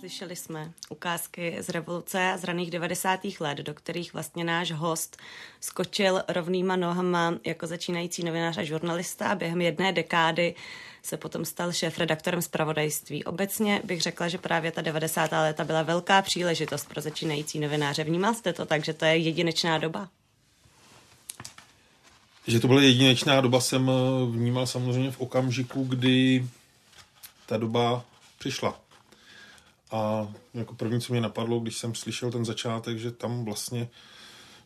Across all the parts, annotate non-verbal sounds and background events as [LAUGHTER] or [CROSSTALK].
Slyšeli jsme ukázky z revoluce z raných 90. let, do kterých vlastně náš host skočil rovnýma nohama jako začínající novinář a žurnalista a během jedné dekády se potom stal šéf-redaktorem zpravodajství. Obecně bych řekla, že právě ta 90. léta byla velká příležitost pro začínající novináře. Vnímal jste to tak, že to je jedinečná doba? Že to byla jedinečná doba, jsem vnímal samozřejmě v okamžiku, kdy ta doba přišla. A jako první, co mě napadlo, když jsem slyšel ten začátek, že tam vlastně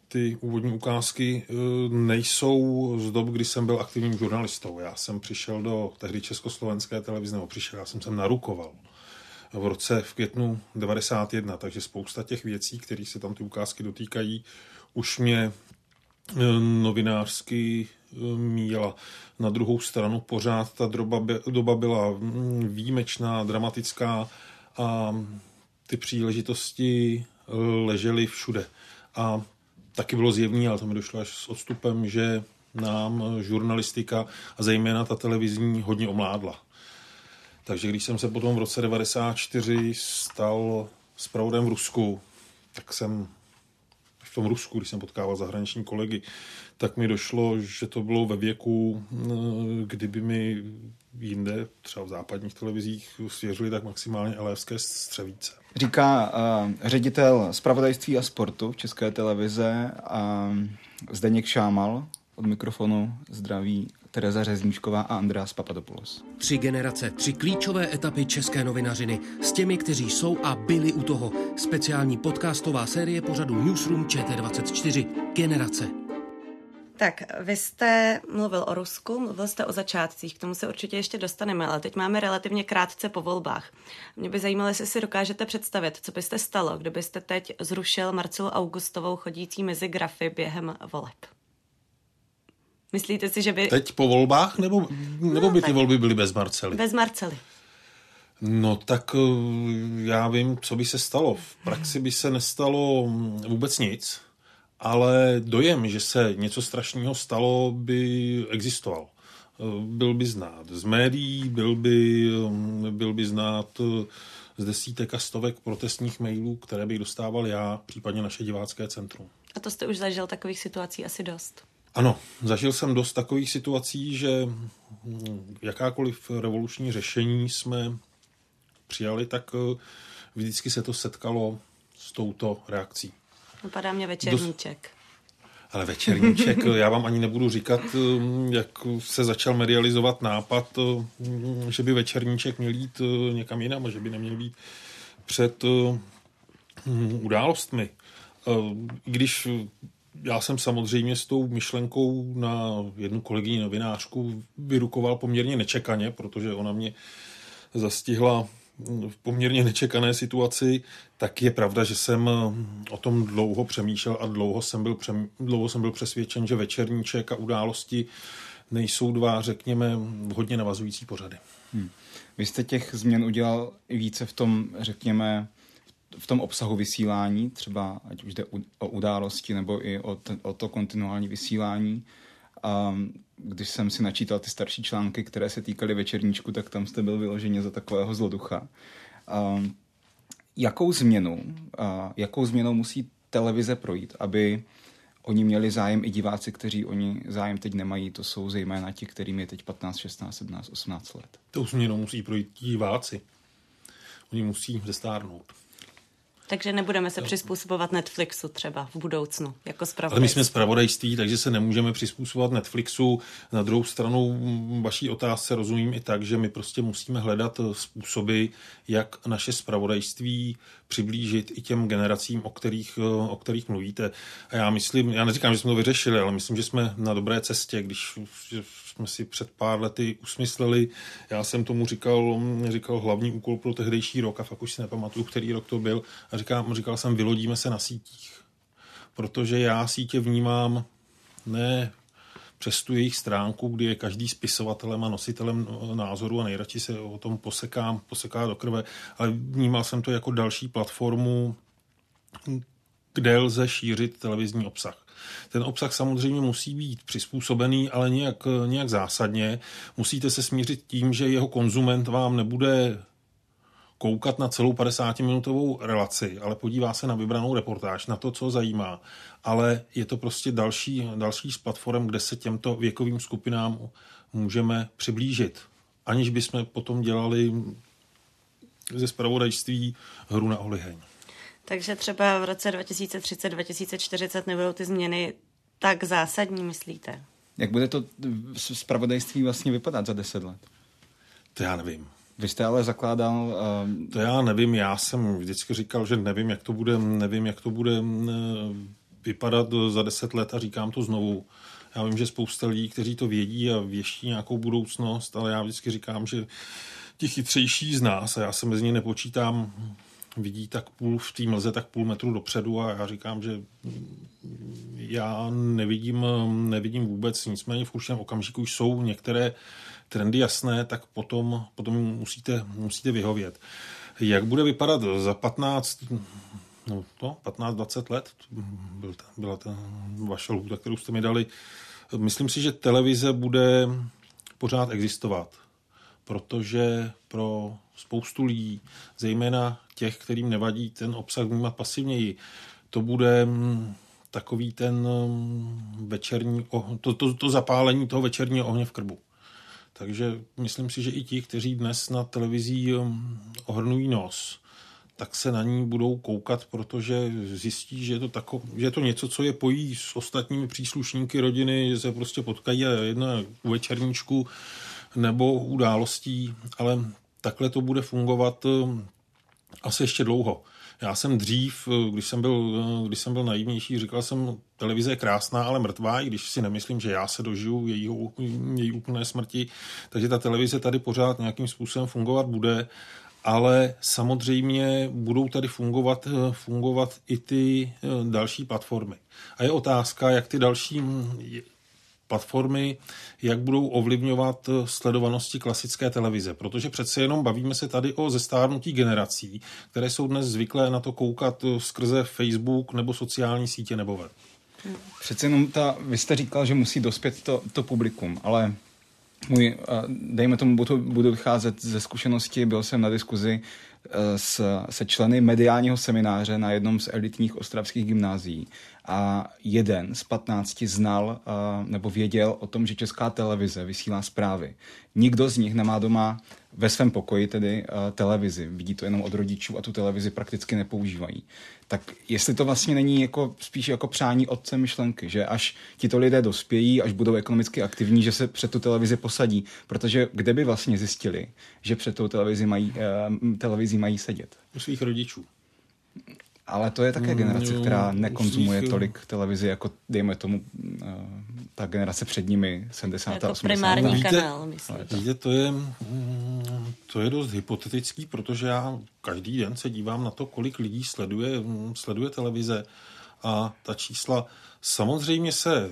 ty úvodní ukázky eh, nejsou z dob, kdy jsem byl aktivním žurnalistou. Já jsem přišel do tehdy Československé televize, nebo přišel, já jsem sem narukoval v roce v květnu 91, takže spousta těch věcí, které se tam ty ukázky dotýkají, už mě eh, novinářsky eh, míjela. Na druhou stranu pořád ta doba, doba byla mm, výjimečná, dramatická, a ty příležitosti ležely všude. A taky bylo zjevný, ale to mi došlo až s odstupem, že nám žurnalistika a zejména ta televizní hodně omládla. Takže když jsem se potom v roce 94 stal zpravodem v Rusku, tak jsem v tom Rusku, když jsem potkával zahraniční kolegy, tak mi došlo, že to bylo ve věku, eh, kdyby mi jinde, třeba v západních televizích, svěřili tak maximálně LFské střevíce. Říká uh, ředitel zpravodajství a sportu České televize uh, Zdeněk Šámal od mikrofonu zdraví Tereza Řezníčková a Andreas Papadopoulos. Tři generace, tři klíčové etapy české novinařiny s těmi, kteří jsou a byli u toho. Speciální podcastová série pořadu Newsroom ČT24. Generace. Tak, vy jste mluvil o Rusku, mluvil jste o začátcích, k tomu se určitě ještě dostaneme, ale teď máme relativně krátce po volbách. Mě by zajímalo, jestli si dokážete představit, co byste stalo, kdybyste teď zrušil Marcelu Augustovou chodící mezi grafy během voleb. Myslíte si, že by... Teď po volbách, nebo, nebo no, by ty volby byly bez Marcely? Bez Marcely. No tak eh, já vím, co by se stalo. V praxi by se nestalo vůbec nic ale dojem, že se něco strašného stalo, by existoval. Byl by znát z médií, byl by, byl by znát z desítek a stovek protestních mailů, které bych dostával já, případně naše divácké centrum. A to jste už zažil takových situací asi dost? Ano, zažil jsem dost takových situací, že jakákoliv revoluční řešení jsme přijali, tak vždycky se to setkalo s touto reakcí. Napadá mě večerníček. Ale večerníček, [LAUGHS] já vám ani nebudu říkat, um, jak se začal medializovat nápad, um, že by večerníček měl jít někam jinam a že by neměl být před událostmi. I když já jsem samozřejmě s tou myšlenkou na jednu kolegyni novinářku vyrukoval poměrně nečekaně, protože ona mě zastihla v poměrně nečekané situaci, tak je pravda, že jsem o tom dlouho přemýšlel a dlouho jsem byl, přem, dlouho jsem byl přesvědčen, že večerníček a události nejsou dva, řekněme, hodně navazující pořady. Hmm. Vy jste těch změn udělal více v tom, řekněme, v tom obsahu vysílání, třeba ať už jde o události nebo i o, o to kontinuální vysílání. A když jsem si načítal ty starší články, které se týkaly večerníčku, tak tam jste byl vyloženě za takového zloducha. A jakou změnu, a jakou změnou musí televize projít, aby oni měli zájem i diváci, kteří oni zájem teď nemají, to jsou zejména ti, kterým je teď 15, 16, 17, 18 let. Tou změnou musí projít diváci. Oni musí zestárnout. Takže nebudeme se přizpůsobovat Netflixu třeba v budoucnu, jako spravodajství. Ale my jsme spravodajství, takže se nemůžeme přizpůsobovat Netflixu. Na druhou stranu vaší otázce rozumím i tak, že my prostě musíme hledat způsoby, jak naše spravodajství přiblížit i těm generacím, o kterých, o kterých mluvíte. A já myslím, já neříkám, že jsme to vyřešili, ale myslím, že jsme na dobré cestě, když jsme si před pár lety usmysleli, já jsem tomu říkal, říkal hlavní úkol pro tehdejší rok a fakt už si nepamatuju, který rok to byl a říkám, říkal jsem, vylodíme se na sítích. Protože já sítě vnímám ne přes tu jejich stránku, kdy je každý spisovatelem a nositelem názoru a nejradši se o tom posekám, poseká do krve, ale vnímal jsem to jako další platformu, kde lze šířit televizní obsah. Ten obsah samozřejmě musí být přizpůsobený, ale nějak, nějak zásadně. Musíte se smířit tím, že jeho konzument vám nebude koukat na celou 50-minutovou relaci, ale podívá se na vybranou reportáž, na to, co zajímá. Ale je to prostě další, další z platform, kde se těmto věkovým skupinám můžeme přiblížit. Aniž bychom potom dělali ze spravodajství hru na oliheň. Takže třeba v roce 2030-2040 nebudou ty změny tak zásadní, myslíte? Jak bude to spravodajství vlastně vypadat za deset let? To já nevím. Vy jste ale zakládal... Uh... To já nevím, já jsem vždycky říkal, že nevím, jak to bude, nevím, jak to bude vypadat za deset let a říkám to znovu. Já vím, že spousta lidí, kteří to vědí a věští nějakou budoucnost, ale já vždycky říkám, že ti chytřejší z nás, a já se mezi ně nepočítám, vidí tak půl v té mlze, tak půl metru dopředu a já říkám, že já nevidím, nevidím vůbec, nicméně v určitém okamžiku už jsou některé trendy jasné, tak potom, potom musíte, musíte vyhovět. Jak bude vypadat za 15, no to, 15-20 let, byl ta, byla ta vaše lhůta, kterou jste mi dali. Myslím si, že televize bude pořád existovat, protože pro spoustu lidí, zejména těch, kterým nevadí ten obsah vnímat pasivněji, to bude mm, takový ten mm, večerní, to, to, to zapálení toho večerního ohně v krbu. Takže myslím si, že i ti, kteří dnes na televizí mm, ohrnují nos, tak se na ní budou koukat, protože zjistí, že je to, tako, že je to něco, co je pojí s ostatními příslušníky rodiny, že se prostě potkají a jedna u večerníčku nebo událostí, ale takhle to bude fungovat mm, asi ještě dlouho. Já jsem dřív, když jsem byl, když jsem byl naivnější, říkal jsem, televize je krásná, ale mrtvá, i když si nemyslím, že já se dožiju jejího, její úplné smrti. Takže ta televize tady pořád nějakým způsobem fungovat bude, ale samozřejmě budou tady fungovat, fungovat i ty eh, další platformy. A je otázka, jak ty další platformy, jak budou ovlivňovat sledovanosti klasické televize. Protože přece jenom bavíme se tady o zestárnutí generací, které jsou dnes zvyklé na to koukat skrze Facebook nebo sociální sítě nebo web. Přece jenom ta, vy jste říkal, že musí dospět to, to publikum, ale můj, dejme tomu, budu, budu vycházet ze zkušenosti, byl jsem na diskuzi s, se členy mediálního semináře na jednom z elitních ostravských gymnázií a jeden z 15 znal uh, nebo věděl o tom, že česká televize vysílá zprávy. Nikdo z nich nemá doma ve svém pokoji tedy uh, televizi. Vidí to jenom od rodičů a tu televizi prakticky nepoužívají. Tak jestli to vlastně není jako spíš jako přání otce myšlenky, že až tito lidé dospějí, až budou ekonomicky aktivní, že se před tu televizi posadí. Protože kde by vlastně zjistili, že před tou televizi mají, uh, televizí mají sedět? U svých rodičů. Ale to je také generace, která nekonzumuje tolik televizi, jako dejme tomu uh, ta generace před nimi, 70. a 80. primární víte, kanál, myslím. Víte, to je, mm, to je dost hypotetický, protože já každý den se dívám na to, kolik lidí sleduje, mm, sleduje televize a ta čísla samozřejmě se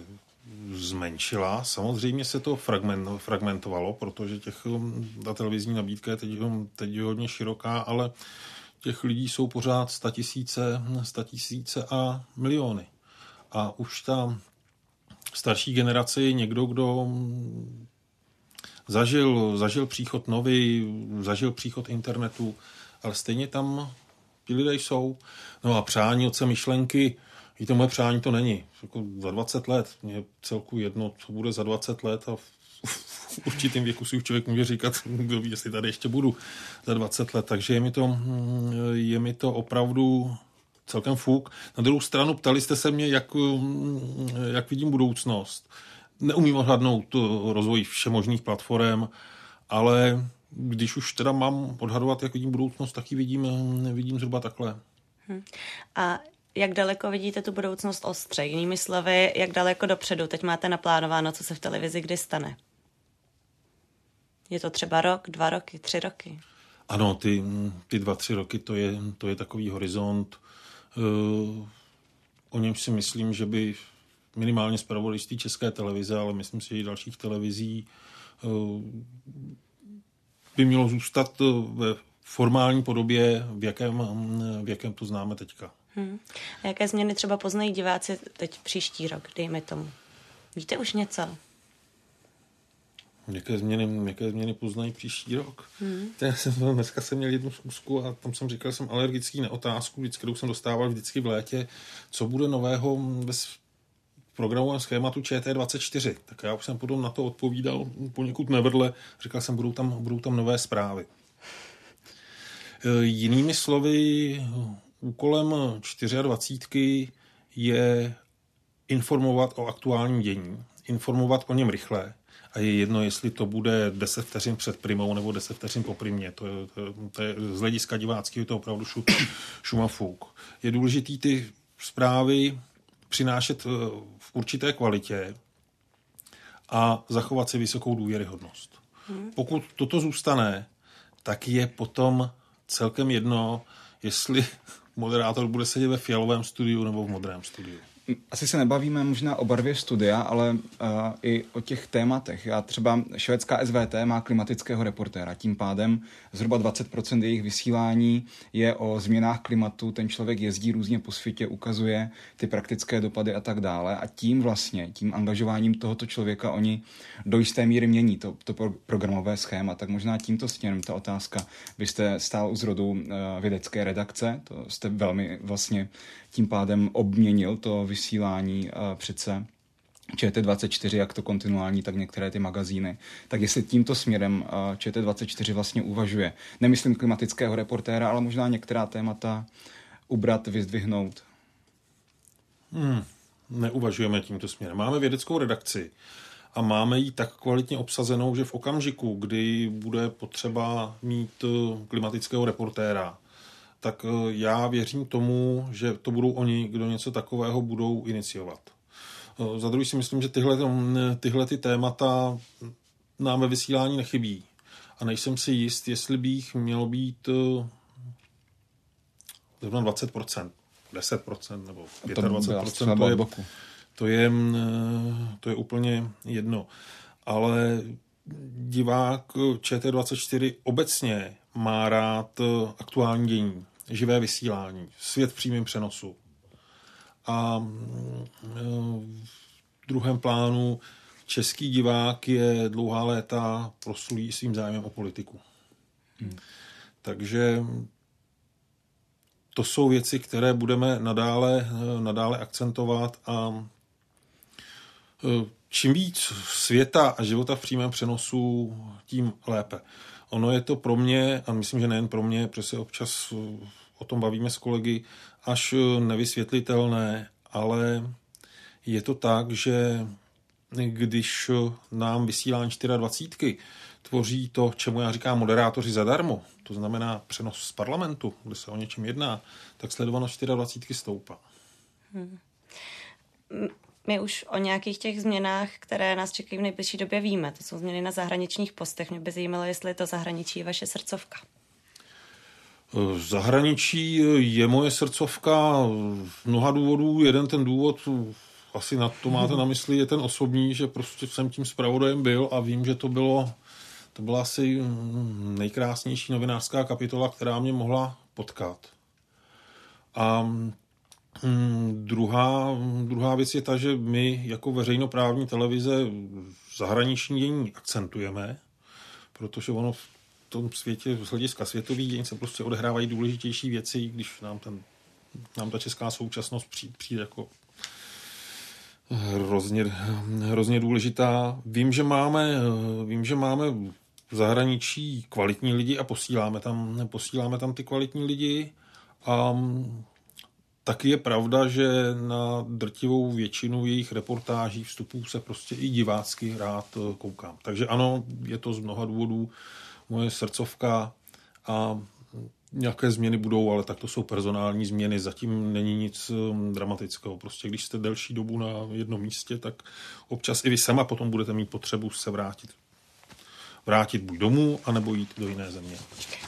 zmenšila. Samozřejmě se to fragment, fragmentovalo, protože těch, mm, ta televizní nabídka je teď, teď hodně široká, ale těch lidí jsou pořád statisíce, statisíce a miliony. A už ta starší generace je někdo, kdo zažil, zažil příchod nový, zažil příchod internetu, ale stejně tam ti lidé jsou. No a přání otce myšlenky, víte, moje přání to není. Jako za 20 let, mě celku jedno, co bude za 20 let a v určitém věku si už člověk může říkat, [LAUGHS] kdo ví, jestli tady ještě budu za 20 let. Takže je mi to, je mi to opravdu celkem fuk. Na druhou stranu ptali jste se mě, jak, mm, jak vidím budoucnost. Neumím odhadnout rozvoj všemožných platform, ale když už teda mám odhadovat, jak vidím budoucnost, tak ji vidím, vidím zhruba takhle. Hmm. A jak daleko vidíte tu budoucnost ostře? Jinými slovy, jak daleko dopředu teď máte naplánováno, co se v televizi kdy stane? Je to třeba rok, dva roky, tři roky? Ano, ty, ty dva, tři roky, to je, to je takový horizont. Uh, o něm si myslím, že by minimálně zpravodajství České televize, ale myslím si, že i dalších televizí uh, by mělo zůstat ve formální podobě, v jakém, v jakém to známe teďka. Hmm. A jaké změny třeba poznají diváci teď příští rok, dejme tomu? Víte už něco? Jaké změny, jaké změny poznají příští rok? Hmm. Já jsem, dneska jsem měl jednu zkusku a tam jsem říkal, že jsem alergický na otázku, vždycky, kterou jsem dostával vždycky v létě, co bude nového ve programovém schématu ČT24. Tak já už jsem potom na to odpovídal poněkud nevedle. Říkal jsem, budou tam, budou tam nové zprávy. E, jinými slovy, úkolem 24 je informovat o aktuálním dění, informovat o něm rychle, a je jedno, jestli to bude 10 vteřin před primou nebo 10 vteřin po primě. To je, to, to je z hlediska diváckého to opravdu šu, šuma fuk. Je důležité ty zprávy přinášet eh, v určité kvalitě a zachovat si vysokou důvěryhodnost. Hmm. Pokud toto zůstane, tak je potom celkem jedno, jestli [LAUGHS] moderátor bude sedět ve fialovém studiu nebo v modrém studiu asi se nebavíme možná o barvě studia, ale uh, i o těch tématech. Já třeba švédská SVT má klimatického reportéra, tím pádem zhruba 20% jejich vysílání je o změnách klimatu, ten člověk jezdí různě po světě, ukazuje ty praktické dopady a tak dále a tím vlastně, tím angažováním tohoto člověka oni do jisté míry mění to, to programové schéma, tak možná tímto směrem ta otázka. Vy jste stál u zrodu uh, vědecké redakce, to jste velmi vlastně tím pádem obměnil to vysílání uh, přece ČT24, jak to kontinuální, tak některé ty magazíny. Tak jestli tímto směrem uh, ČT24 vlastně uvažuje, nemyslím klimatického reportéra, ale možná některá témata ubrat, vyzdvihnout. Hmm, neuvažujeme tímto směrem. Máme vědeckou redakci a máme ji tak kvalitně obsazenou, že v okamžiku, kdy bude potřeba mít klimatického reportéra, tak eh, já věřím tomu, že to budou oni, kdo něco takového budou iniciovat. Eh, za druhý si myslím, že tyhle, tyhle ty témata nám ve vysílání nechybí. A nejsem si jist, jestli by jich mělo být eh, zrovna 20%, 10% nebo 25%. To, to, je, to, je, to je úplně jedno. Ale divák ČT24 obecně má rád aktuální dění živé vysílání, svět v přímém přenosu. A mm, v druhém plánu český divák je dlouhá léta proslulý svým zájmem o politiku. Hmm. Takže to jsou věci, které budeme nadále, nadále akcentovat a e, čím víc světa a života v přímém přenosu, tím lépe. Ono je to pro mě, a myslím, že nejen pro mě, protože se občas uh, o tom bavíme s kolegy, až uh, nevysvětlitelné, ale je to tak, že když uh, nám vysílání 24 tvoří to, čemu já říkám moderátoři zadarmo, to znamená přenos z parlamentu, kde se o něčem jedná, tak sledovanost 24 stoupá. Hmm my už o nějakých těch změnách, které nás čekají v nejbližší době víme. To jsou změny na zahraničních postech. Mě by zajímalo, jestli to zahraničí je vaše srdcovka. Zahraničí je moje srdcovka z mnoha důvodů. Jeden ten důvod, asi na to máte na mysli, je ten osobní, že prostě jsem tím zpravodajem byl a vím, že to bylo to byla asi nejkrásnější novinářská kapitola, která mě mohla potkat. A Hmm, druhá, druhá věc je ta, že my jako veřejnoprávní televize zahraniční dění akcentujeme, protože ono v tom světě, z hlediska světový dění se prostě odehrávají důležitější věci, když nám, ten, nám ta česká současnost přijde, přijde jako hrozně, hrozně důležitá. Vím, že máme, vím, že máme v zahraničí kvalitní lidi a posíláme tam, posíláme tam ty kvalitní lidi a taky je pravda, že na drtivou většinu jejich reportáží vstupů se prostě i divácky rád eh, koukám. Takže ano, je to z mnoha důvodů moje srdcovka a nějaké změny budou, ale tak to jsou personální změny. Zatím není nic um, dramatického. Prostě když jste delší dobu na jednom místě, tak občas i vy sama potom budete mít potřebu se vrátit vrátit buď domů, anebo jít do jiné země.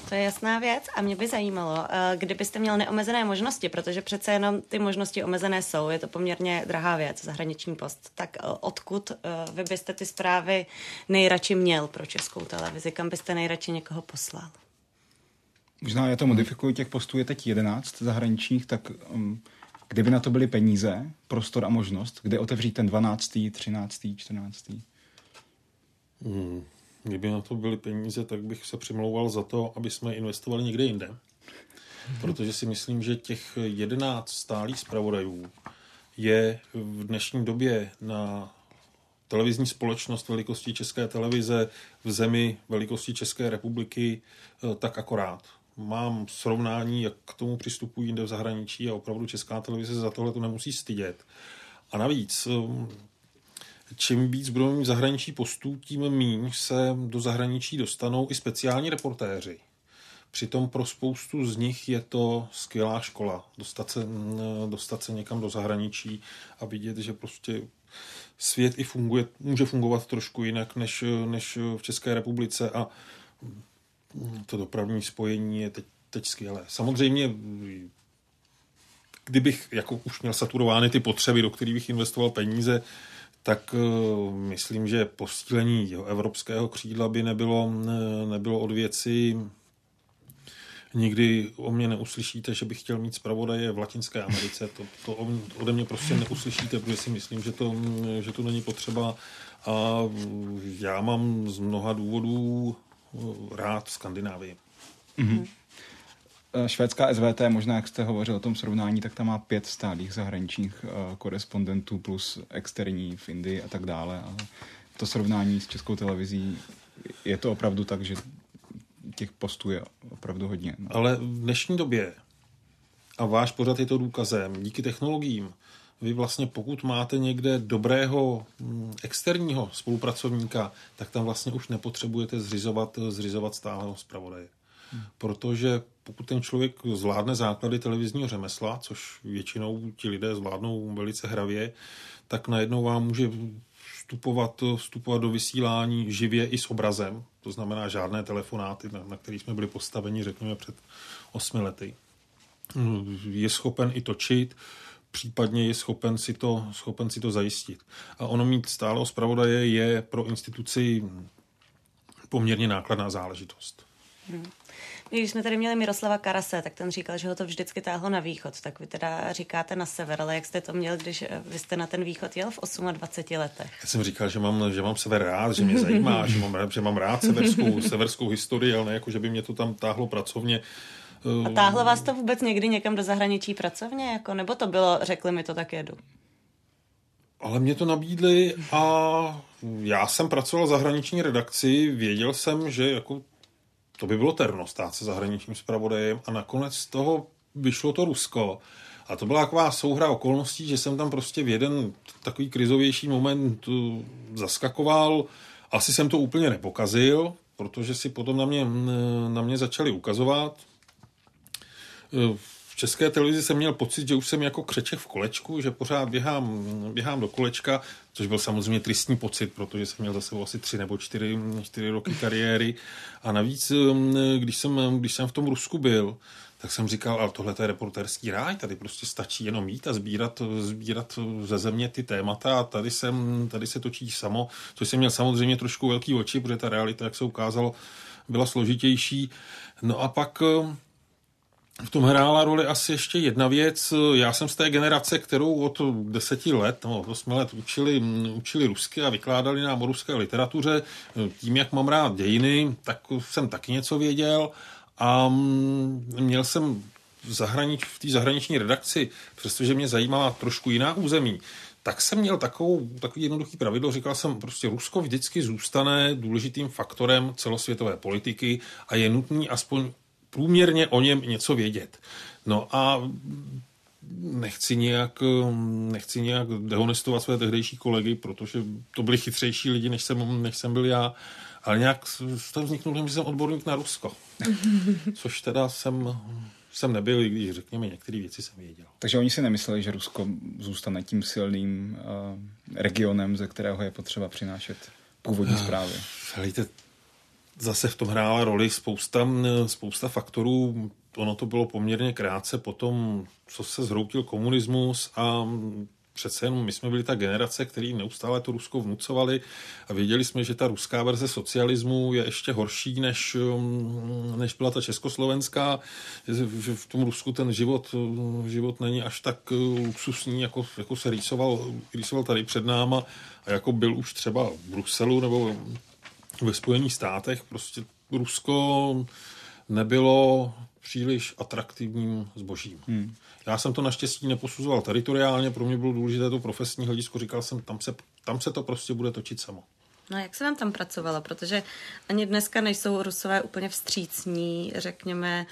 To je jasná věc a mě by zajímalo, eh, kdybyste měl neomezené možnosti, protože přece jenom ty možnosti omezené jsou, je to poměrně drahá věc, zahraniční post, tak eh, odkud eh, vy byste ty zprávy nejradši měl pro českou televizi, kam byste nejradši někoho poslal? Možná já to modifikuji, těch postů je teď 11 zahraničních, tak um, kdyby na to byly peníze, prostor a možnost, kde otevřít ten 12., 13., 14. Hmm. Kdyby na to byly peníze, tak bych se přimlouval za to, aby jsme investovali někde jinde. Protože si myslím, že těch 11 stálých zpravodajů je v dnešní době na televizní společnost velikosti České televize v zemi velikosti České republiky eh, tak akorát mám srovnání, jak k tomu přistupují jinde v zahraničí a opravdu Česká televize za tohle to nemusí stydět. A navíc, um, čím víc budeme mít zahraničí postů, tím míň se do zahraničí dostanou i speciální reportéři. Přitom pro spoustu z nich je to skvělá škola. Dostat se, dostat se někam do zahraničí a vidět, že prostě svět i funguje, může fungovat trošku jinak než, než v České republice a to dopravní spojení je teď, teď skvělé. Samozřejmě, kdybych jako už měl saturovány ty potřeby, do kterých bych investoval peníze, tak uh, myslím, že posílení jeho evropského křídla by nebylo, nebylo od věci. Nikdy o mě neuslyšíte, že bych chtěl mít zpravodaje v Latinské Americe. To, to ode mě prostě neuslyšíte, protože si myslím, že to, že to není potřeba. A já mám z mnoha důvodů rád Skandinávii. Mm-hmm. Švédská SVT, možná jak jste hovořil o tom srovnání, tak tam má pět stálých zahraničních uh, korespondentů plus externí v Indii a tak dále. Ale to srovnání s českou televizí, je to opravdu tak, že těch postů je opravdu hodně. No. Ale v dnešní době, a váš pořad je to důkazem, díky technologiím, vy vlastně pokud máte někde dobrého mm, externího spolupracovníka, tak tam vlastně už nepotřebujete zřizovat, zřizovat stáleho zpravodaje. Hmm. Protože pokud ten člověk zvládne základy televizního řemesla, což většinou ti lidé zvládnou velice hravě, tak najednou vám může vstupovat, vstupovat do vysílání živě i s obrazem, to znamená žádné telefonáty, na, na kterých jsme byli postaveni, řekněme, před osmi lety. Je schopen i točit, případně je schopen si to, schopen si to zajistit. A ono mít stále zpravodaje je pro instituci poměrně nákladná záležitost. Hmm. Když jsme tady měli Miroslava Karase, tak ten říkal, že ho to vždycky táhlo na východ. Tak vy teda říkáte na sever, ale jak jste to měl, když vy jste na ten východ jel v 28 letech? Já jsem říkal, že mám, že mám sever rád, že mě zajímá, [LAUGHS] že mám, že mám rád severskou, severskou historii, ale ne jako, že by mě to tam táhlo pracovně. A táhlo vás to vůbec někdy někam do zahraničí pracovně? Jako, nebo to bylo, řekli mi to, tak jedu? Ale mě to nabídli a já jsem pracoval v zahraniční redakci, věděl jsem, že jako to by bylo terno stát se zahraničním zpravodajem a nakonec z toho vyšlo to Rusko. A to byla taková souhra okolností, že jsem tam prostě v jeden takový krizovější moment zaskakoval. Asi jsem to úplně nepokazil, protože si potom na mě, na mě začali ukazovat. V české televizi jsem měl pocit, že už jsem jako křeček v kolečku, že pořád běhám, běhám do kolečka, což byl samozřejmě tristní pocit, protože jsem měl za sebou asi tři nebo čtyři, čtyři roky kariéry. A navíc, když jsem, když jsem v tom Rusku byl, tak jsem říkal, ale tohle je reporterský ráj, tady prostě stačí jenom jít a sbírat, sbírat ze země ty témata a tady, jsem, tady se točí samo, což jsem měl samozřejmě trošku velký oči, protože ta realita, jak se ukázalo, byla složitější. No a pak v tom hrála roli asi ještě jedna věc. Já jsem z té generace, kterou od deseti let, no, osmi let učili, učili rusky a vykládali nám o ruské literatuře. Tím, jak mám rád dějiny, tak jsem taky něco věděl a měl jsem v, zahranič, v té zahraniční redakci, přestože mě zajímala trošku jiná území, tak jsem měl takovou, takový jednoduchý pravidlo. Říkal jsem, prostě Rusko vždycky zůstane důležitým faktorem celosvětové politiky a je nutný aspoň průměrně o něm něco vědět. No a nechci nějak, nechci nějak dehonestovat své tehdejší kolegy, protože to byli chytřejší lidi, než jsem, než jsem byl já, ale nějak z toho vzniknul, že jsem odborník na Rusko. [LAUGHS] Což teda jsem, jsem nebyl, i když řekněme některé věci jsem věděl. Takže oni si nemysleli, že Rusko zůstane tím silným uh, regionem, ze kterého je potřeba přinášet původní zprávy. Hlejte, zase v tom hrála roli spousta, spousta faktorů. Ono to bylo poměrně krátce po tom, co se zhroutil komunismus a přece jenom my jsme byli ta generace, který neustále to Rusko vnucovali a věděli jsme, že ta ruská verze socialismu je ještě horší, než, než byla ta československá, že v tom Rusku ten život, život není až tak luxusní, jako, jako se rýsoval, rýsoval tady před náma a jako byl už třeba v Bruselu nebo ve Spojených státech. Prostě Rusko nebylo příliš atraktivním zbožím. Hmm. Já jsem to naštěstí neposuzoval teritoriálně, pro mě bylo důležité to profesní hledisko, říkal jsem, tam se, tam se to prostě bude točit samo. No jak se vám tam pracovalo? Protože ani dneska nejsou rusové úplně vstřícní, řekněme,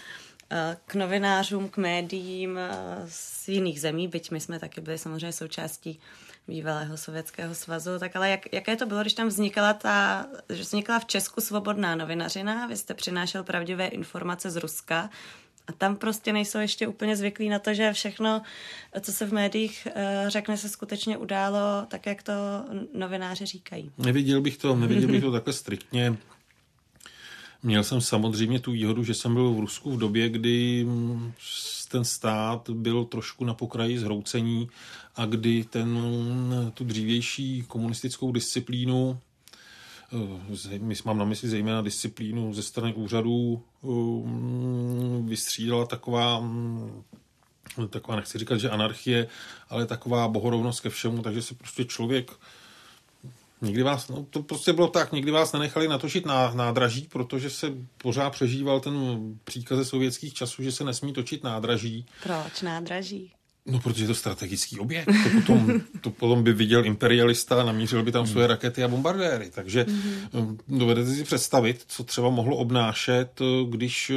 eh, k novinářům, k médiím eh, z jiných zemí, byť my jsme taky byli samozřejmě součástí bývalého Sovětského svazu, tak ale jak, jaké to bylo, když tam vznikala ta, že vznikla v Česku svobodná novinařina, vy jste přinášel pravdivé informace z Ruska, a tam prostě nejsou ještě úplně zvyklí na to, že všechno, co se v médiích uh, řekne, se skutečně událo tak, jak to novináři říkají. Neviděl bych to, neviděl bych to [LAUGHS] takhle striktně. Měl jsem samozřejmě tu výhodu, že jsem byl v Rusku v době, kdy ten stát byl trošku na pokraji zhroucení a kdy ten, tu dřívější komunistickou disciplínu eh, my mám na mysli zejména disciplínu ze strany úřadů, eh, vystřídala taková mm, taková, nechci říkat, že anarchie, ale taková bohorovnost ke všemu, takže se prostě člověk Nikdy vás, no to prostě bylo tak, nikdy vás nenechali natočit na nádraží, protože se pořád přežíval ten příkaz ze sovětských časů, že se nesmí točit nádraží. Proč nádraží? No, protože je to strategický objekt. To potom, to potom by viděl imperialista a namířil by tam svoje rakety a bombardéry. Takže mm-hmm. dovedete si představit, co třeba mohlo obnášet, když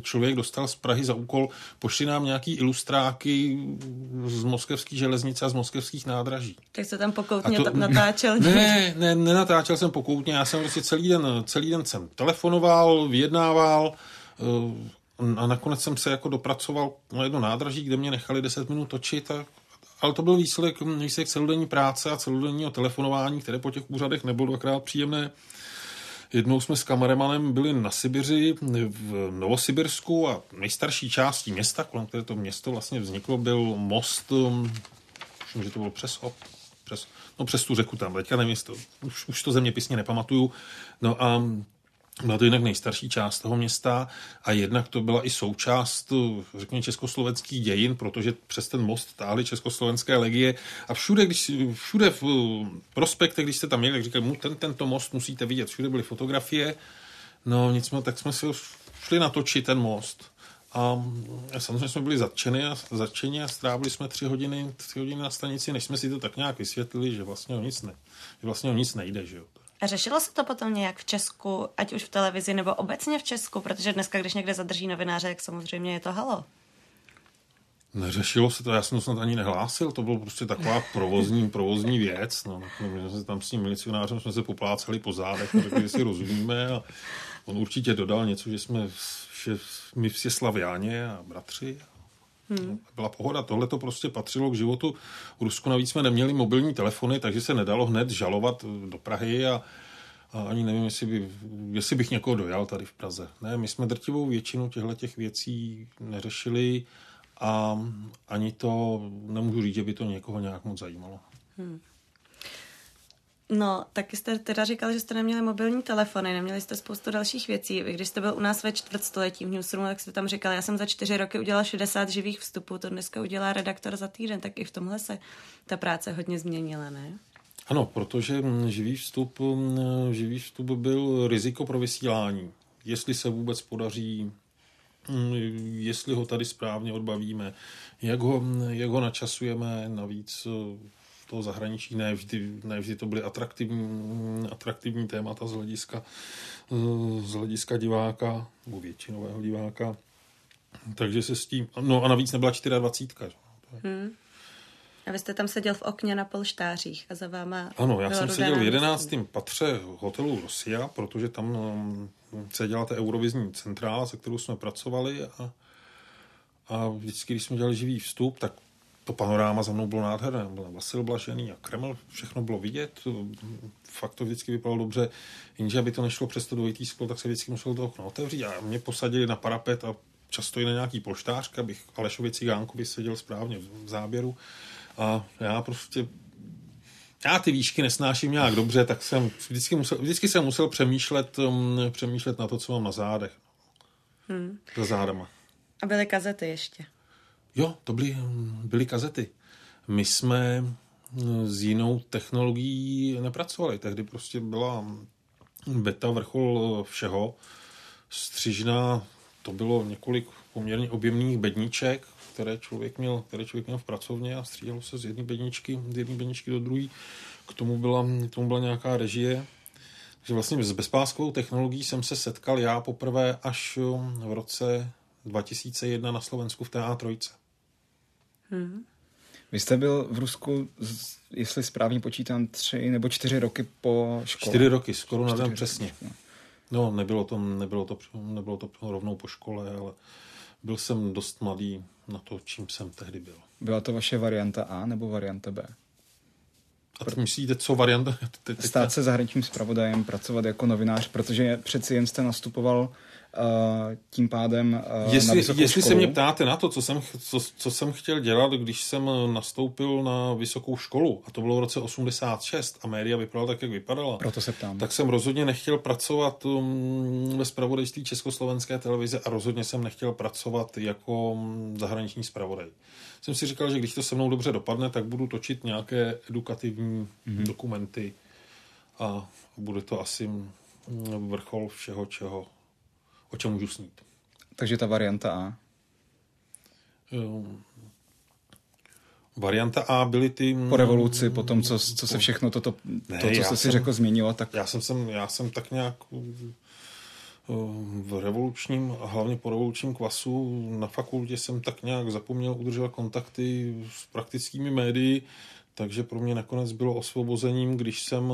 člověk dostal z Prahy za úkol, pošli nám nějaký ilustráky z moskevské železnice a z moskevských nádraží. Tak se tam pokoutně to, natáčel? [LAUGHS] Ne, ne, nenatáčel jsem pokoutně, já jsem prostě celý den, celý den jsem telefonoval, vyjednával eh, a nakonec jsem se jako dopracoval na jedno nádraží, kde mě nechali 10 minut točit a ale to byl výsledek, výsledek celodenní práce a celodenního telefonování, které po těch úřadech nebylo dvakrát příjemné. Jednou jsme s kameramanem byli na Sibiři v Novosibirsku a nejstarší částí města, kolem které to město vlastně vzniklo, byl most, um, myslím, že to bylo přes, přes, no přes tu řeku tam, teďka nevím, to, už, už to zeměpisně nepamatuju. No a byla to jinak nejstarší část toho města a jednak to byla i součást, řekněme, československých dějin, protože přes ten most táhly československé legie a všude, když, všude v prospektech, když jste tam měli, tak říkali, ten, tento most musíte vidět, všude byly fotografie, no nicméně, tak jsme si šli natočit ten most. A samozřejmě jsme byli zatčeni a, zatčeni a strávili jsme tři hodiny, tři hodiny na stanici, než jsme si to tak nějak vysvětlili, že vlastně o nic, ne, že vlastně o nic nejde. Že jo. Řešilo se to potom nějak v Česku, ať už v televizi nebo obecně v Česku, protože dneska, když někde zadrží novináře, tak samozřejmě je to halo. Neřešilo se to, já jsem to snad ani nehlásil, to bylo prostě taková provozní, [LAUGHS] provozní věc. No, my jsme tam s tím milicionářem jsme se poplácali po zádech a řekli, že si rozumíme a on určitě dodal něco, že jsme že my vsi slaviáně a bratři. Hmm. Byla pohoda, tohle to prostě patřilo k životu. V Rusku navíc jsme neměli mobilní telefony, takže se nedalo hned žalovat do Prahy a, a ani nevím, jestli, by, jestli bych někoho dojal tady v Praze. Ne, my jsme drtivou většinu těchto těch věcí neřešili a ani to nemůžu říct, že by to někoho nějak moc zajímalo. Hmm. No, taky jste teda říkal, že jste neměli mobilní telefony, neměli jste spoustu dalších věcí. Vy, když jste byl u nás ve čtvrtstoletí v Newsroomu, tak jste tam říkal, já jsem za čtyři roky udělal 60 živých vstupů, to dneska udělá redaktor za týden, tak i v tomhle se ta práce hodně změnila, ne? Ano, protože živý vstup, živý vstup byl riziko pro vysílání. Jestli se vůbec podaří jestli ho tady správně odbavíme, jak ho, jak ho načasujeme, navíc toho zahraničí ne vždy, ne vždy to byly atraktivní, atraktivní témata z hlediska, z hlediska diváka, nebo většinového diváka. Takže se s tím, no a navíc nebyla 24. Hmm. A vy jste tam seděl v okně na polštářích a za váma Ano, já jsem seděl v. 11. patře hotelu Rosia, protože tam um, se dělala ta eurovizní centrála, se kterou jsme pracovali a, a vždycky, když jsme dělali živý vstup, tak to panoráma za mnou bylo nádherné. Byl Vasil Blažený a Kreml, všechno bylo vidět. Fakt to vždycky vypadalo dobře, jenže aby to nešlo přes to dvojitý sklo, tak se vždycky muselo to okno otevřít a mě posadili na parapet a často i na nějaký polštář, abych Alešovi Cigánkovi seděl správně v záběru. A já prostě já ty výšky nesnáším nějak dobře, tak jsem vždycky, musel, vždycky jsem musel přemýšlet, um, přemýšlet na to, co mám na zádech. Hmm. Za zádama. A byly kazety ještě. Jo, to byly, byly kazety. My jsme s jinou technologií nepracovali. Tehdy prostě byla beta vrchol všeho. Střižna, to bylo několik poměrně objemných bedniček, které člověk měl, které člověk měl v pracovně a střídalo se z jedné bedničky, z jedné bedničky do druhé. K tomu byla, k tomu byla nějaká režie. Takže vlastně s bezpáskovou technologií jsem se setkal já poprvé až v roce 2001 na Slovensku v TA3. Hmm. Vy jste byl v Rusku, jestli správně počítám, tři nebo čtyři roky po škole. Čtyři roky, skoro roky, přesně. no. No, nebylo to, nebylo, to, nebylo to rovnou po škole, ale byl jsem dost mladý na to, čím jsem tehdy byl. Byla to vaše varianta A nebo varianta B? A teď myslíte, co varianta? [LAUGHS] Teď, teď, Stát se zahraničním zpravodajem, pracovat jako novinář, protože přeci jen jste nastupoval uh, tím pádem uh, na Jestli, vysokou jestli se školu. mě ptáte na to, co jsem, co, co jsem chtěl dělat, když jsem nastoupil na vysokou školu, a to bylo v roce 86, a média vypadala tak, jak vypadala, Proto se ptám. tak jsem rozhodně nechtěl pracovat um, ve spravodajství Československé televize a rozhodně jsem nechtěl pracovat jako um, zahraniční zpravodaj. Jsem si říkal, že když to se mnou dobře dopadne, tak budu točit nějaké edukativní mm-hmm. dokumenty a bude to asi mm, vrchol všeho, čeho, o čem můžu snít. Takže ta varianta A. Um, Varianta A byly ty... Po revoluci, po tom, co, co se všechno toto, Ne, to, co jste si jsem- řekl, změnilo, tak Já jsem, sem, já jsem tak nějak v revolučním, a hlavně po revolučním kvasu na fakultě jsem tak nějak zapomněl udržovat kontakty s praktickými médii, takže pro mě nakonec bylo osvobozením, když jsem,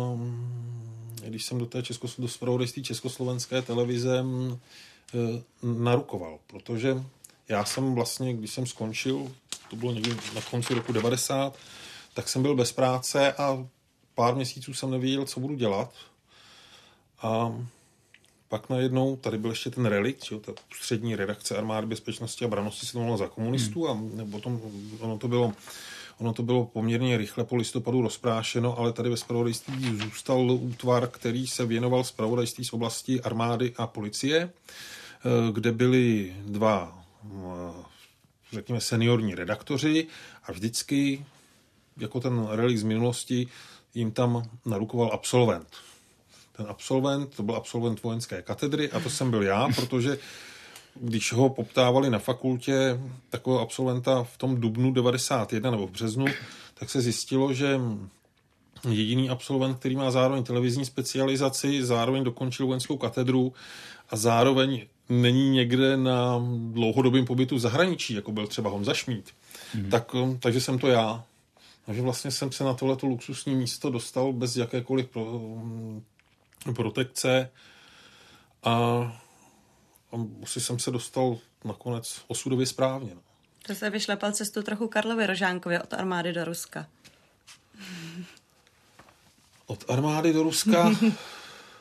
když jsem do té Českos, do Československé televize eh, narukoval, protože já jsem vlastně, když jsem skončil, to bylo někdy na konci roku 90, tak jsem byl bez práce a pár měsíců jsem nevěděl, co budu dělat. A pak najednou, tady byl ještě ten relikt, jo, ta střední redakce armády bezpečnosti a branosti se to za komunistů a potom ono to bylo Ono to bylo poměrně rychle po listopadu rozprášeno, ale tady ve spravodajství zůstal útvar, který se věnoval spravodajství z oblasti armády a policie, eh, kde byli dva, eh, řekněme, seniorní redaktoři a vždycky, jako ten relikt z minulosti, jim tam narukoval absolvent. Ten absolvent, to byl absolvent vojenské katedry a to jsem byl já, protože když ho poptávali na fakultě takového absolventa v tom dubnu 91 nebo v březnu, tak se zjistilo, že jediný absolvent, který má zároveň televizní specializaci, zároveň dokončil vojenskou katedru a zároveň není někde na dlouhodobém pobytu v zahraničí, jako byl třeba Honza Šmíd. Hmm. Tak, takže jsem to já. Takže vlastně jsem se na tohleto luxusní místo dostal bez jakékoliv pro, protekce a, a asi jsem se dostal nakonec osudově správně. No. To se vyšlepal cestu trochu Karlovi Rožánkovi od armády do Ruska. Od armády do Ruska?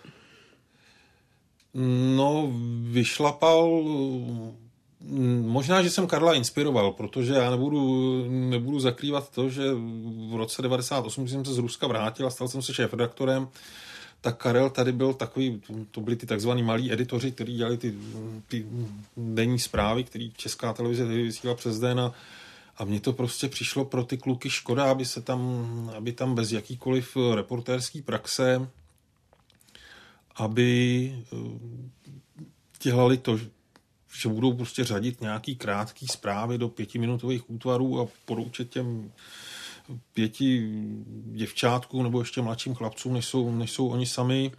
[LAUGHS] no, vyšlapal... Možná, že jsem Karla inspiroval, protože já nebudu, nebudu zakrývat to, že v roce 98 když jsem se z Ruska vrátil a stal jsem se šéf-redaktorem, tak Karel tady byl takový, to byli ty takzvaný malí editoři, kteří dělali ty, ty denní zprávy, který Česká televize vysílala přes den a, a mně to prostě přišlo pro ty kluky škoda, aby se tam, aby tam bez jakýkoliv reportérský praxe, aby dělali to, že budou prostě řadit nějaký krátký zprávy do pětiminutových útvarů a poroučet těm pěti děvčátků nebo ještě mladším chlapcům, než jsou, než jsou oni sami.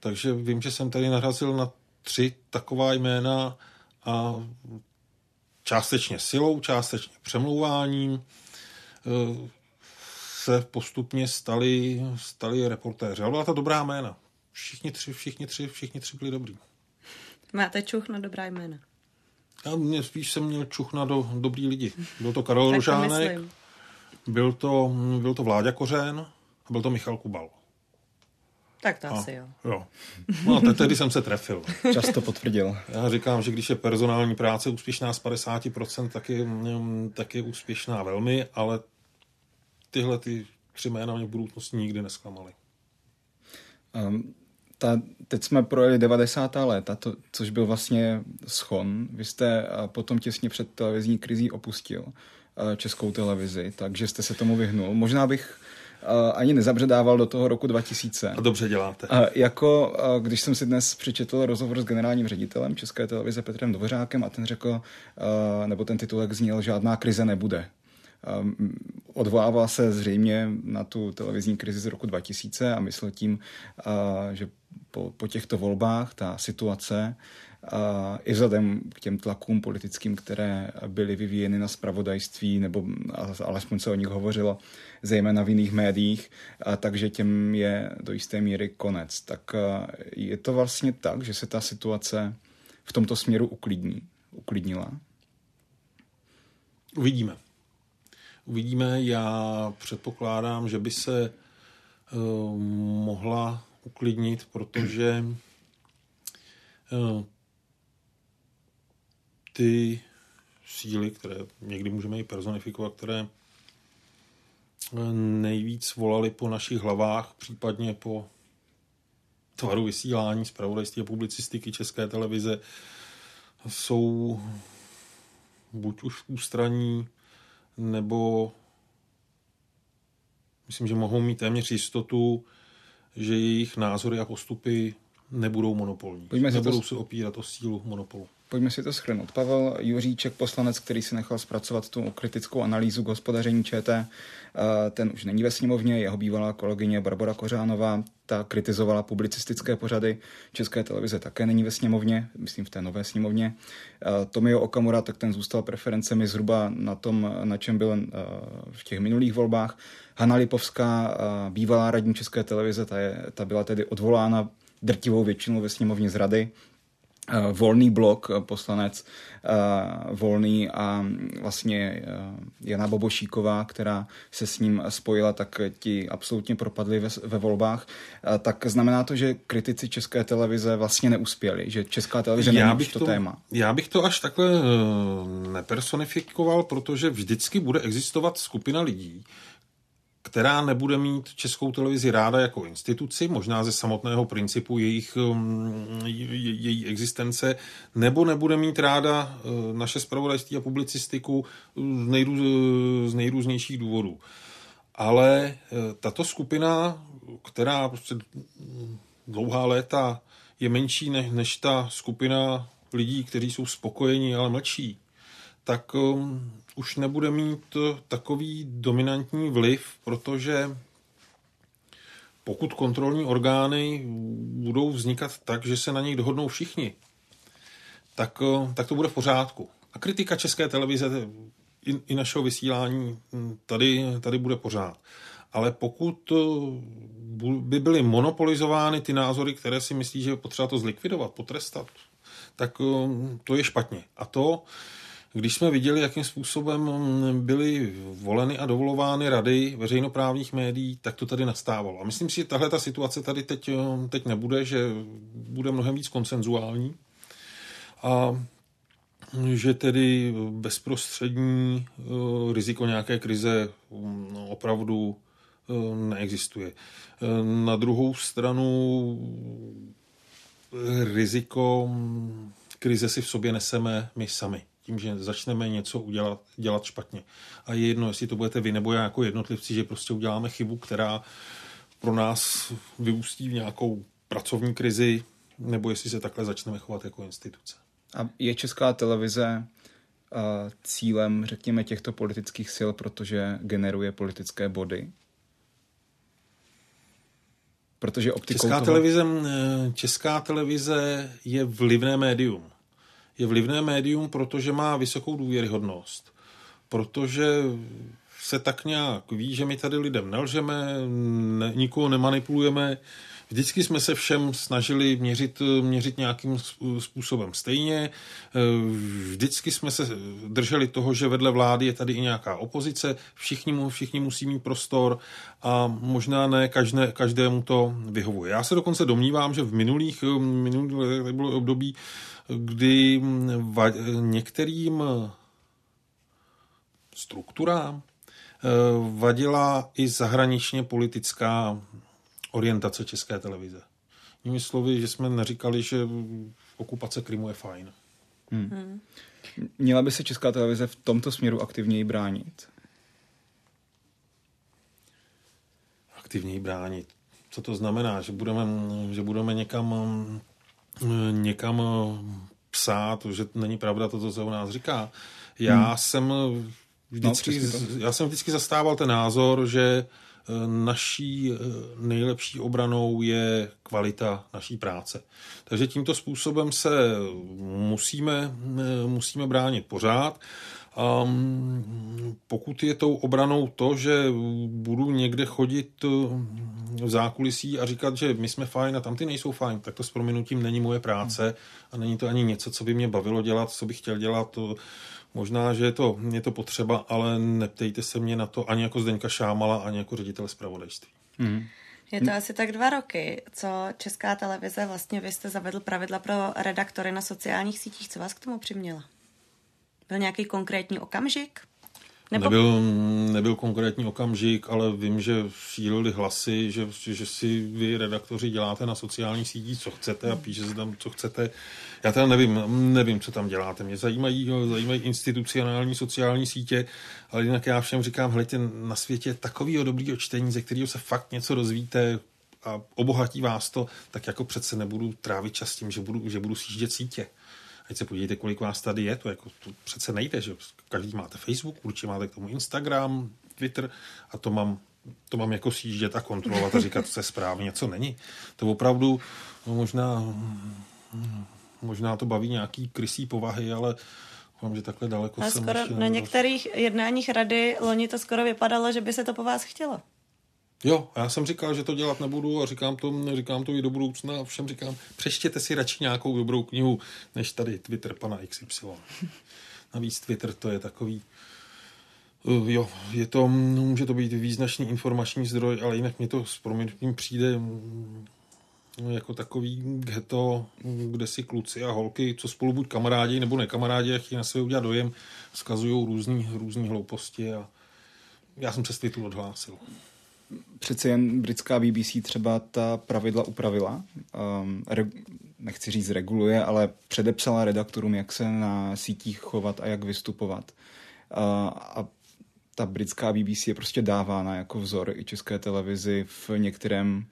Takže vím, že jsem tady narazil na tři taková jména a částečně silou, částečně přemlouváním se postupně stali, stali reportéři. Ale byla to dobrá jména. Všichni tři, všichni tři, všichni tři byli dobrý. Máte čuch na dobrá jména? Já mě spíš jsem měl čuch na do, dobrý lidi. Byl to Karel Rožánek, byl to, byl to Vláďa Kořen a byl to Michal Kubal. Tak to a, asi jo. jo. No a tehdy jsem se trefil. Často potvrdil. Já říkám, že když je personální práce úspěšná z 50%, tak je, tak je úspěšná velmi, ale tyhle ty tři jména mě v budoucnosti nikdy nesklamaly. Um, ta, teď jsme projeli 90. léta, to, což byl vlastně schon. Vy jste potom těsně před televizní krizí opustil českou televizi, takže jste se tomu vyhnul. Možná bych ani nezabředával do toho roku 2000. A dobře děláte. A jako když jsem si dnes přečetl rozhovor s generálním ředitelem České televize Petrem Dvořákem a ten řekl, nebo ten titulek zněl, žádná krize nebude. Odvolával se zřejmě na tu televizní krizi z roku 2000 a myslel tím, že po, po těchto volbách ta situace i vzhledem k těm tlakům politickým, které byly vyvíjeny na spravodajství, nebo alespoň se o nich hovořilo, zejména v jiných médiích, takže těm je do jisté míry konec. Tak je to vlastně tak, že se ta situace v tomto směru uklidní, uklidnila? Uvidíme. Uvidíme. Já předpokládám, že by se uh, mohla uklidnit, protože uh, ty síly, které někdy můžeme i personifikovat, které nejvíc volali po našich hlavách, případně po tvaru vysílání, zpravodajství a publicistiky České televize, jsou buď už ústraní, nebo myslím, že mohou mít téměř jistotu, že jejich názory a postupy nebudou monopolní. Pojďme nebudou to... se opírat o sílu monopolu. Pojďme si to schrnout. Pavel Juříček, poslanec, který si nechal zpracovat tu kritickou analýzu hospodaření ČT, ten už není ve sněmovně, jeho bývalá kolegyně Barbara Kořánová, ta kritizovala publicistické pořady České televize, také není ve sněmovně, myslím v té nové sněmovně. Tomio Okamura, tak ten zůstal preferencemi zhruba na tom, na čem byl v těch minulých volbách. Hanna Lipovská, bývalá radní České televize, ta, je, ta byla tedy odvolána drtivou většinou ve sněmovně z rady, Eh, volný blok, eh, poslanec uh, Volný a vlastně uh, Jana Bobošíková, která se s ním spojila, tak ti absolutně propadli ve, ve volbách. Uh, tak znamená to, že kritici České televize vlastně neuspěli, že Česká televize já není to, to téma. Já bych to až takhle nepersonifikoval, protože vždycky bude existovat skupina lidí, která nebude mít českou televizi ráda jako instituci, možná ze samotného principu jejich, um, její existence, nebo nebude mít ráda uh, naše spravodajství a publicistiku z, nejrůz, z nejrůznějších důvodů. Ale uh, tato skupina, která prostě dlouhá léta je menší než, než ta skupina lidí, kteří jsou spokojení, ale mlčí, tak um, už nebude mít takový dominantní vliv, protože pokud kontrolní orgány budou vznikat tak, že se na nich dohodnou všichni, tak, uh, tak to bude v pořádku. A kritika České televize i, i našeho vysílání hm, tady, tady bude pořád. Ale pokud uh, by byly monopolizovány ty názory, které si myslí, že je potřeba to zlikvidovat, potrestat, tak um, to je špatně. A to když jsme viděli, jakým způsobem byly voleny a dovolovány rady veřejnoprávních médií, tak to tady nastávalo. A myslím si, že tahle ta situace tady teď, teď nebude, že bude mnohem víc konsenzuální a že tedy bezprostřední eh, riziko nějaké krize mm, opravdu eh, neexistuje. Eh, na druhou stranu riziko mm, krize si v sobě neseme my sami tím, že začneme něco udělat, dělat špatně. A je jedno, jestli to budete vy nebo já jako jednotlivci, že prostě uděláme chybu, která pro nás vyústí v nějakou pracovní krizi, nebo jestli se takhle začneme chovat jako instituce. A je česká televize uh, cílem, řekněme, těchto politických sil, protože generuje politické body? Protože optikou česká, toho... televize, česká televize je vlivné médium je vlivné médium, protože má vysokou důvěryhodnost. Protože se tak nějak ví, že my tady lidem nelžeme, ne, nikoho nemanipulujeme, Vždycky jsme se všem snažili měřit, měřit nějakým způsobem stejně. Vždycky jsme se drželi toho, že vedle vlády je tady i nějaká opozice. Všichni, všichni musí mít prostor a možná ne každé, každému to vyhovuje. Já se dokonce domnívám, že v minulých, minulých bylo období, kdy některým strukturám eh, vadila i zahraničně politická orientace České televize. Jinými slovy, že jsme neříkali, že okupace Krymu je fajn. Hmm. Hmm. Měla by se Česká televize v tomto směru aktivněji bránit? Aktivněji bránit. Co to znamená? Že budeme, že budeme někam, někam psát, že není pravda to, co se o nás říká. Já hmm. jsem vždycky, no, já jsem vždycky zastával ten názor, že naší eh, nejlepší obranou je kvalita naší práce. Takže tímto způsobem se musíme, eh, musíme bránit pořád. A pokud je tou obranou to, že budu někde chodit eh, v zákulisí a říkat, že my jsme fajn a tam ty nejsou fajn, tak to s prominutím není moje práce a není to ani něco, co by mě bavilo dělat, co bych chtěl dělat. Možná, že je to, je to potřeba, ale neptejte se mě na to ani jako Zdeňka Šámala, ani jako ředitel zpravodajství. Mm. Je to asi tak dva roky, co Česká televize vlastně vy jste zavedl pravidla pro redaktory na sociálních sítích. Co vás k tomu přiměla? Byl nějaký konkrétní okamžik? Nebo... Nebyl, nebyl konkrétní okamžik, ale vím, že šílili hlasy, že, že si vy redaktoři děláte na sociálních sítích, co chcete a píšete tam, co chcete. Já teda nevím, nevím, co tam děláte. Mě zajímají, zajímají institucionální sociální sítě, ale jinak já všem říkám, hledajte, na světě takového dobrýho čtení, ze kterého se fakt něco dozvíte a obohatí vás to, tak jako přece nebudu trávit čas tím, že budu, že budu sjíždět sítě. Teď se podívejte, kolik vás tady je, to, jako, to přece nejde, že každý máte Facebook, určitě máte k tomu Instagram, Twitter a to mám, to mám jako sjíždět a kontrolovat a říkat, co je správně, co není. To opravdu no, možná, možná to baví nějaký krysí povahy, ale Doufám, že takhle daleko a jsem skoro na některých jednáních rady loni to skoro vypadalo, že by se to po vás chtělo. Jo, já jsem říkal, že to dělat nebudu a říkám to, říkám to i do budoucna a všem říkám, přeštěte si radši nějakou dobrou knihu, než tady Twitter pana XY. Navíc Twitter to je takový, uh, jo, je to, může to být význačný informační zdroj, ale jinak mě to s proměnutím přijde mm, jako takový ghetto, kde si kluci a holky, co spolu buď kamarádi nebo nekamarádi, jak na sebe udělat dojem, vzkazují různý, různý hlouposti a já jsem se titulu odhlásil přece jen britská BBC třeba ta pravidla upravila. Um, re, nechci říct reguluje, ale předepsala redaktorům, jak se na sítích chovat a jak vystupovat. Uh, a ta britská BBC je prostě dávána jako vzor i české televizi v některém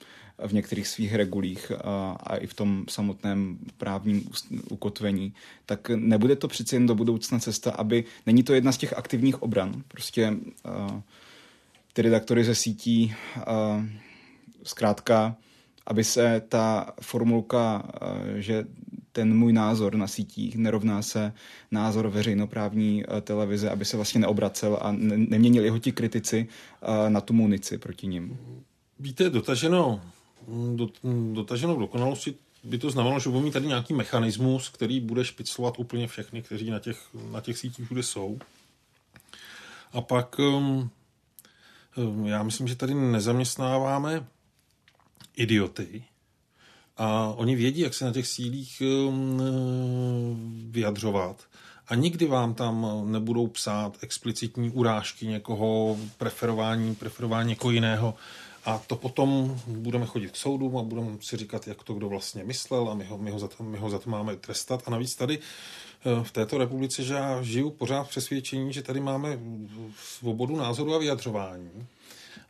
v některých svých regulích a, a i v tom samotném právním ukotvení, tak nebude to přece jen do budoucna cesta, aby není to jedna z těch aktivních obran. Prostě uh, ty redaktory ze sítí, zkrátka, aby se ta formulka, že ten můj názor na sítích nerovná se názor veřejnoprávní televize, aby se vlastně neobracel a neměnili jeho ti kritici na tu munici proti ním. Víte, dotaženo, do, dotaženo dokonalosti by to znamenalo, že budeme mít tady nějaký mechanismus, který bude špiclovat úplně všechny, kteří na těch, na těch sítích všude jsou. A pak um, já myslím, že tady nezaměstnáváme idioty a oni vědí, jak se na těch sílích ehm, vyjadřovat a nikdy vám tam nebudou psát explicitní urážky někoho, preferování, preferování někoho jiného. A to potom budeme chodit k soudu a budeme si říkat, jak to kdo vlastně myslel a my ho, my ho, za, to, my ho za to máme trestat. A navíc tady Eh, v této republice, že já žiju pořád v přesvědčení, že tady máme svobodu názoru a vyjadřování.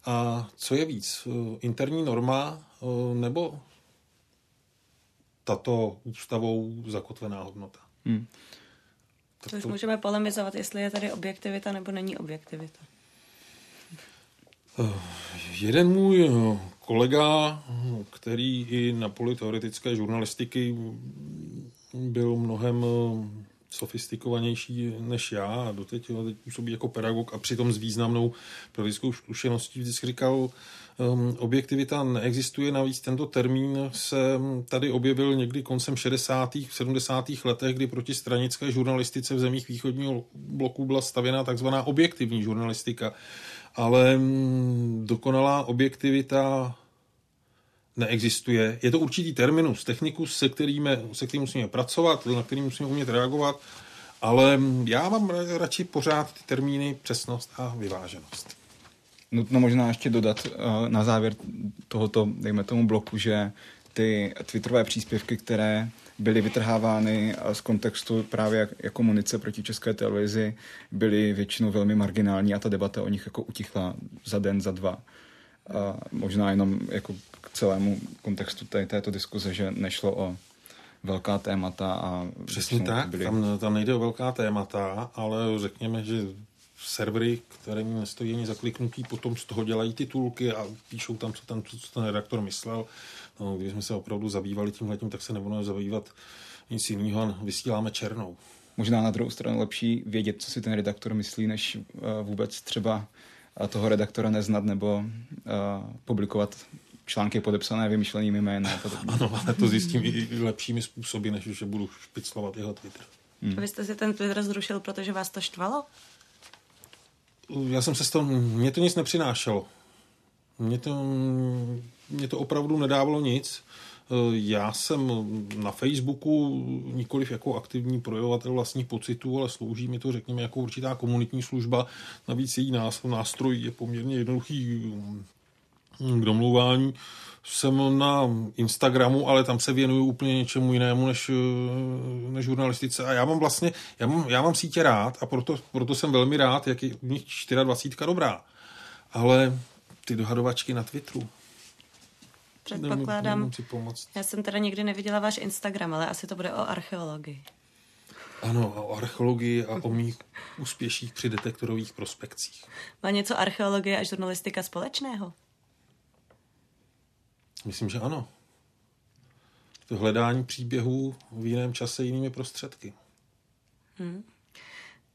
A co je víc, eh, interní norma eh, nebo tato ústavou zakotvená hodnota? Hmm. To už můžeme polemizovat, jestli je tady objektivita nebo není objektivita. Jeden můj kolega, který i na poli teoretické žurnalistiky byl mnohem sofistikovanější než já a doteď teď působí jako pedagog a přitom s významnou pravidickou zkušeností vždycky říkal, um, objektivita neexistuje, navíc tento termín se tady objevil někdy koncem 60. 70. letech, kdy proti stranické žurnalistice v zemích východního bloku byla stavěna takzvaná objektivní žurnalistika. Ale um, dokonalá objektivita neexistuje. Je to určitý terminus, technikus, se kterým, se kterým musíme pracovat, na který musíme umět reagovat, ale já mám radši pořád ty termíny přesnost a vyváženost. Nutno možná ještě dodat uh, na závěr tohoto, dejme tomu bloku, že ty twitterové příspěvky, které byly vytrhávány z kontextu právě jako munice proti české televizi, byly většinou velmi marginální a ta debata o nich jako utichla za den, za dva. A možná jenom jako celému kontextu té, této diskuze, že nešlo o velká témata. A Přesně tak, byly... tam, tam nejde o velká témata, ale řekněme, že servery, které mi nestojí ani za kliknutí, potom z toho dělají titulky a píšou tam, co, tam, co ten redaktor myslel. No, když jsme se opravdu zabývali tímhletím, tak se nebudeme zabývat nic jiného vysíláme černou. Možná na druhou stranu lepší vědět, co si ten redaktor myslí, než uh, vůbec třeba toho redaktora neznat nebo uh, publikovat články podepsané vymyšlenými jmény. Ano, ale to zjistím i lepšími způsoby, než že budu špiclovat jeho Twitter. Hmm. Vy jste si ten Twitter zrušil, protože vás to štvalo? Já jsem se z toho, mě to nic nepřinášelo. Mě to, mě to opravdu nedávalo nic. Já jsem na Facebooku nikoliv jako aktivní projevovatel vlastních pocitů, ale slouží mi to, řekněme, jako určitá komunitní služba. Navíc její nástroj je poměrně jednoduchý k domluvání. Jsem na Instagramu, ale tam se věnuju úplně něčemu jinému než, než žurnalistice. A já mám vlastně, já mám, já mám sítě rád a proto, proto jsem velmi rád, jak je v nich 24 dobrá. Ale ty dohadovačky na Twitteru, Předpokládám. Já jsem teda nikdy neviděla váš Instagram, ale asi to bude o archeologii. Ano, o archeologii a o mých úspěších při detektorových prospekcích. Má něco archeologie a žurnalistika společného? Myslím, že ano. To hledání příběhů v jiném čase jinými prostředky. Hmm.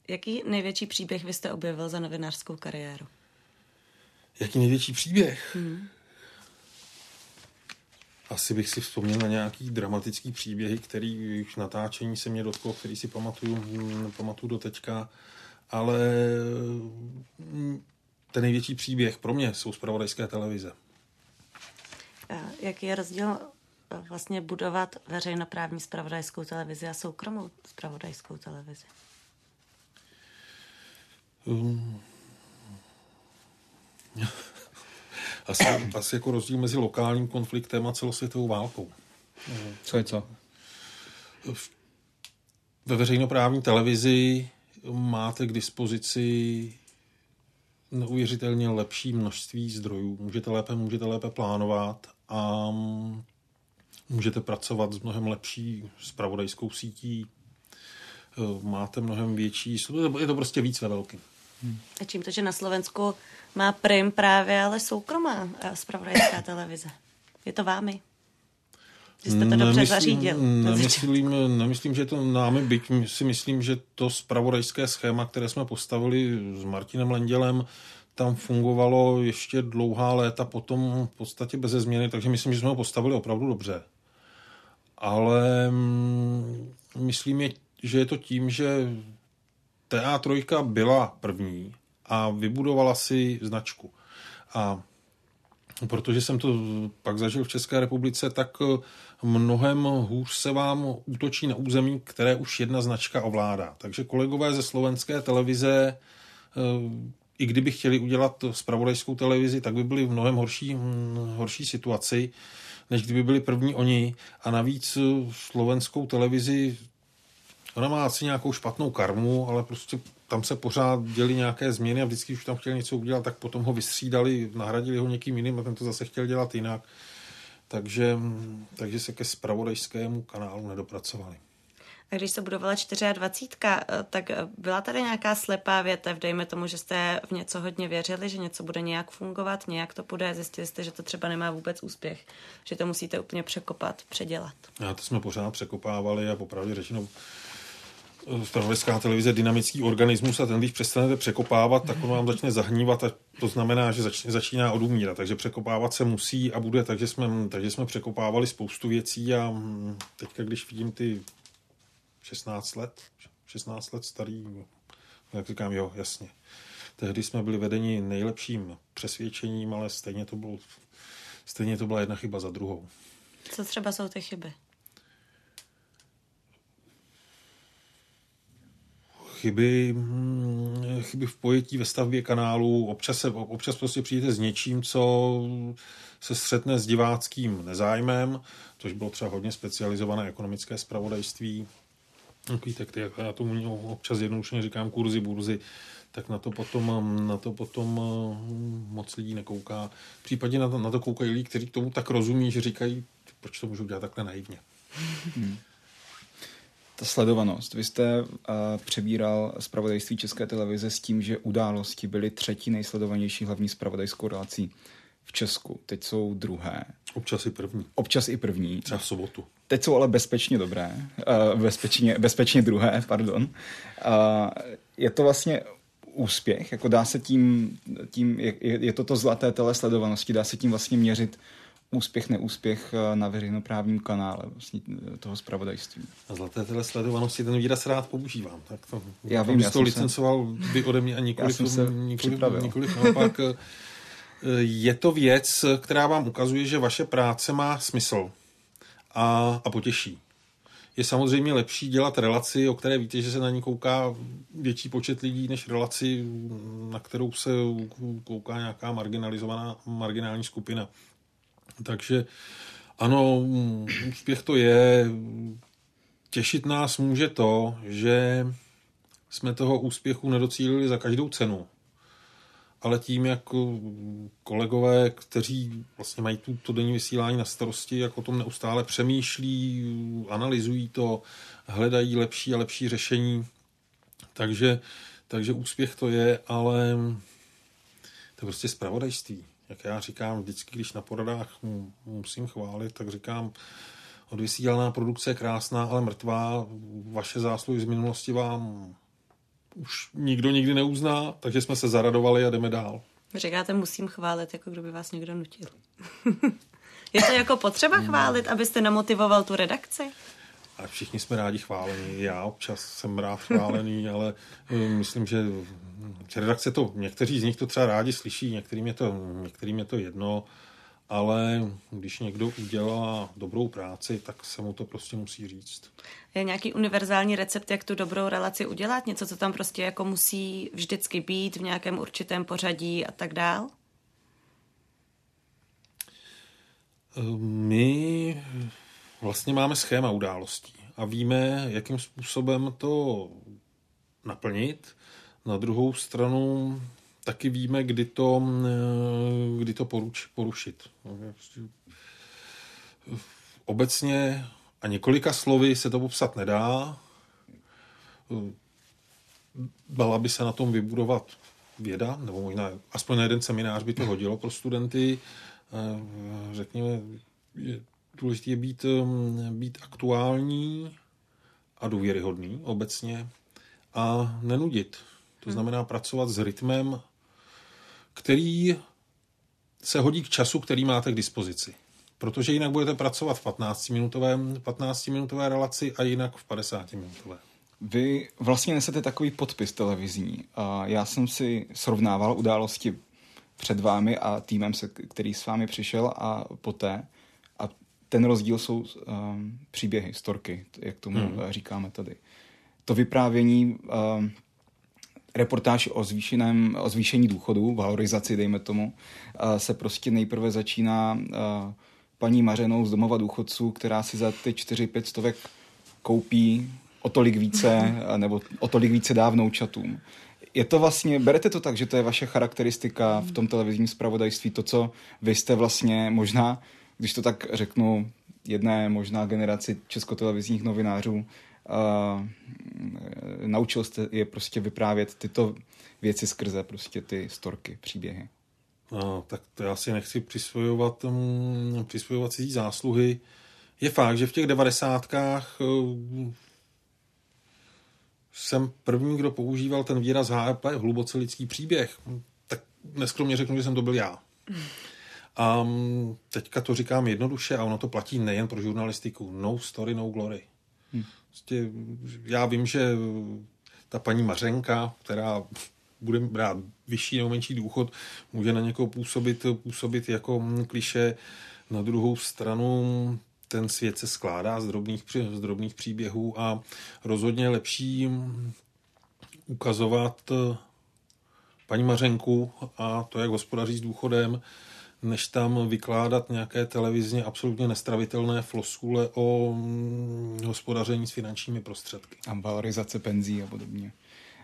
Jaký největší příběh vy jste objevil za novinářskou kariéru? Jaký největší příběh? Hmm. Asi bych si vzpomněl na nějaký dramatický příběhy, který už natáčení se mě dotklo, který si pamatuju, hm, pamatuju do teďka, ale hm, ten největší příběh pro mě jsou zpravodajské televize. Jaký je rozdíl eh, vlastně budovat veřejnoprávní spravodajskou televizi a soukromou spravodajskou televizi? Um, [LAUGHS] asi, asi jako rozdíl mezi lokálním konfliktem a celosvětovou válkou. Co je co? Ve veřejnoprávní televizi máte k dispozici neuvěřitelně lepší množství zdrojů. Můžete lépe, můžete lépe plánovat a můžete pracovat s mnohem lepší spravodajskou sítí. Máte mnohem větší, je to prostě víc ve velkým. Hmm. A čím to, že na Slovensku má prim právě ale soukromá spravodajská televize? Je to vámi? Že jste to dobře nemyslím, zařídil. Nemyslím, nemyslím, že to námi, byť si myslím, že to spravodajské schéma, které jsme postavili s Martinem Lendělem, tam fungovalo ještě dlouhá léta potom v podstatě bez změny, takže myslím, že jsme ho postavili opravdu dobře. Ale mm, myslím, že je to tím, že TA3 byla první a vybudovala si značku. A protože jsem to pak zažil v České republice, tak eh, mnohem hůř se vám útočí na území, které už jedna značka ovládá. Takže kolegové ze slovenské televize, eh, i kdyby chtěli udělat spravodajskou televizi, tak by byli v mnohem horší, hm, horší situaci, než kdyby byli první oni. A navíc eh, slovenskou televizi Ona má asi nějakou špatnou karmu, ale prostě tam se pořád děli nějaké změny a vždycky, už tam chtěli něco udělat, tak potom ho vystřídali, nahradili ho někým jiným a ten to zase chtěl dělat jinak. Takže, takže se ke spravodajskému kanálu nedopracovali. Když se budovala 24, eh, tak eh, byla tady nějaká slepá větev, dejme tomu, že jste v něco hodně věřili, že něco bude nějak fungovat, nějak to bude, zjistili jste, že to třeba nemá vůbec úspěch, že to musíte úplně překopat, předělat. A to jsme pořád překopávali a popravdě řečeno spravodajská televize dynamický organismus a ten, když přestanete překopávat, tak on vám začne zahnívat a to znamená, že začne, začíná odumírat. Takže překopávat se musí a bude, takže jsme, takže jsme překopávali spoustu věcí a hm, teďka, když vidím ty 16 let, 16 let starý, jak říkám, jo, jasně. Tehdy jsme byli vedeni nejlepším přesvědčením, ale stejně to, bylo, stejně to byla jedna chyba za druhou. Co třeba jsou ty chyby? chyby, hm, chyby v pojetí ve stavbě kanálu. Občas, se, občas prostě přijdete s něčím, co se střetne s diváckým nezájmem, což bylo třeba hodně specializované ekonomické spravodajství. Víte, jak já tomu občas jednoduše říkám kurzy, burzy, tak na to potom, na to potom hm, moc lidí nekouká. V případě na to, na to koukají lidi, kteří tomu tak rozumí, že říkají, proč to můžu dělat takhle naivně. Hmm ta sledovanost. Vy jste uh, přebíral zpravodajství České televize s tím, že události byly třetí nejsledovanější hlavní zpravodajskou relací v Česku. Teď jsou druhé. Občas i první. Občas i první. Třeba v sobotu. Teď jsou ale bezpečně dobré. Uh, bezpečně, bezpečně druhé, [LAUGHS] pardon. Uh, je to vlastně úspěch, jako dá se tím, tím je, je to to zlaté telesledovanosti, dá se tím vlastně měřit úspěch, neúspěch eh, na veřejnoprávním kanále vlastně eh, toho zpravodajství. A zlaté tele sledovanosti ten výraz rád používám. Tak to, já vím, já to licencoval se... vy ode mě a nikoliv, nikoliv, nikoliv naopak. [LAUGHS] Je to věc, která vám ukazuje, že vaše práce má smysl a, a potěší. Je samozřejmě lepší dělat relaci, o které víte, že se na ní kouká větší počet lidí, než relaci, na kterou se kouká nějaká marginalizovaná, marginální skupina. Takže ano, úspěch to je. Těšit nás může to, že jsme toho úspěchu nedocílili za každou cenu. Ale tím, jak kolegové, kteří vlastně mají tu, to denní vysílání na starosti, jak o tom neustále přemýšlí, analyzují to, hledají lepší a lepší řešení. Takže, takže úspěch to je, ale to je prostě zpravodajství jak já říkám vždycky, když na poradách musím chválit, tak říkám, odvysílaná produkce je krásná, ale mrtvá. Vaše zásluhy z minulosti vám už nikdo nikdy neuzná, takže jsme se zaradovali a jdeme dál. Říkáte, musím chválit, jako kdyby vás někdo nutil. [LAUGHS] je to jako potřeba chválit, abyste namotivoval tu redakci? A všichni jsme rádi chválení. Já občas jsem rád chválený, [LAUGHS] ale eh, myslím, že redakce to, někteří z nich to třeba rádi slyší, některým je to, některým je to jedno, ale když někdo udělá dobrou práci, tak se mu to prostě musí říct. Je nějaký univerzální recept, jak tu dobrou relaci udělat? Něco, co tam prostě jako musí vždycky být v nějakém určitém pořadí a tak dál? My vlastně máme schéma událostí a víme, jakým způsobem to naplnit. Na druhou stranu taky víme, kdy to, eh, kdy to poruč, porušit. Obecně a několika slovy se to popsat nedá. Dala by se na tom vybudovat věda, nebo možná aspoň na jeden seminář by to hodilo pro studenty. Eh, řekněme, je důležité je být, být aktuální a důvěryhodný obecně a nenudit. To hmm. znamená pracovat s rytmem, který se hodí k času, který máte k dispozici. Protože jinak budete pracovat v 15-minutové 15 minutové relaci a jinak v 50-minutové. Vy vlastně nesete takový podpis televizní. A já jsem si srovnával události před vámi a týmem, který s vámi přišel a poté ten rozdíl jsou um, příběhy, storky, jak tomu hmm. říkáme tady. To vyprávění, um, reportáž o, zvýšeném, o zvýšení důchodu, valorizaci, dejme tomu, se prostě nejprve začíná paní Mařenou z domova důchodců, která si za ty 4-5 stovek koupí o tolik více, nebo o tolik více dá vnoučatům. Je to vlastně, berete to tak, že to je vaše charakteristika v tom televizním zpravodajství, to, co vy jste vlastně možná když to tak řeknu, jedné možná generaci českotelevizních novinářů, uh, naučil jste je prostě vyprávět tyto věci skrze prostě ty storky, příběhy. No, tak to já si nechci přisvojovat, um, přisvojovat cizí zásluhy. Je fakt, že v těch devadesátkách uh, jsem první, kdo používal ten výraz HRP, hluboce lidský příběh, tak neskromně řeknu, že jsem to byl já. A teďka to říkám jednoduše a ono to platí nejen pro žurnalistiku. No story, no glory. Hmm. Prostě já vím, že ta paní Mařenka, která bude brát vyšší nebo menší důchod, může na někoho působit, působit jako kliše. Na druhou stranu ten svět se skládá z drobných, z drobných příběhů a rozhodně lepší ukazovat paní Mařenku a to, jak hospodaří s důchodem, než tam vykládat nějaké televizně absolutně nestravitelné floskule o mm, hospodaření s finančními prostředky. A valorizace penzí a podobně.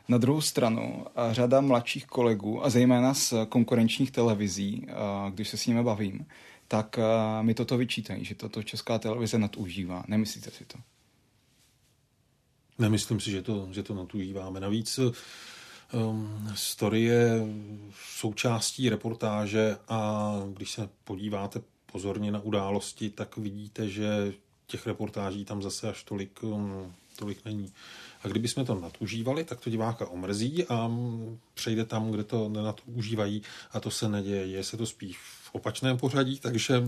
Na druhou stranu, řada mladších kolegů, a zejména z konkurenčních televizí, když se s nimi bavím, tak mi toto vyčítají, že toto česká televize nadužívá. Nemyslíte si to? Nemyslím si, že to, že to nadužíváme. Navíc story je součástí reportáže a když se podíváte pozorně na události, tak vidíte, že těch reportáží tam zase až tolik, um, tolik není. A kdyby jsme to nadužívali, tak to diváka omrzí a přejde tam, kde to nenadužívají a to se neděje. Je se to spíš v opačném pořadí, takže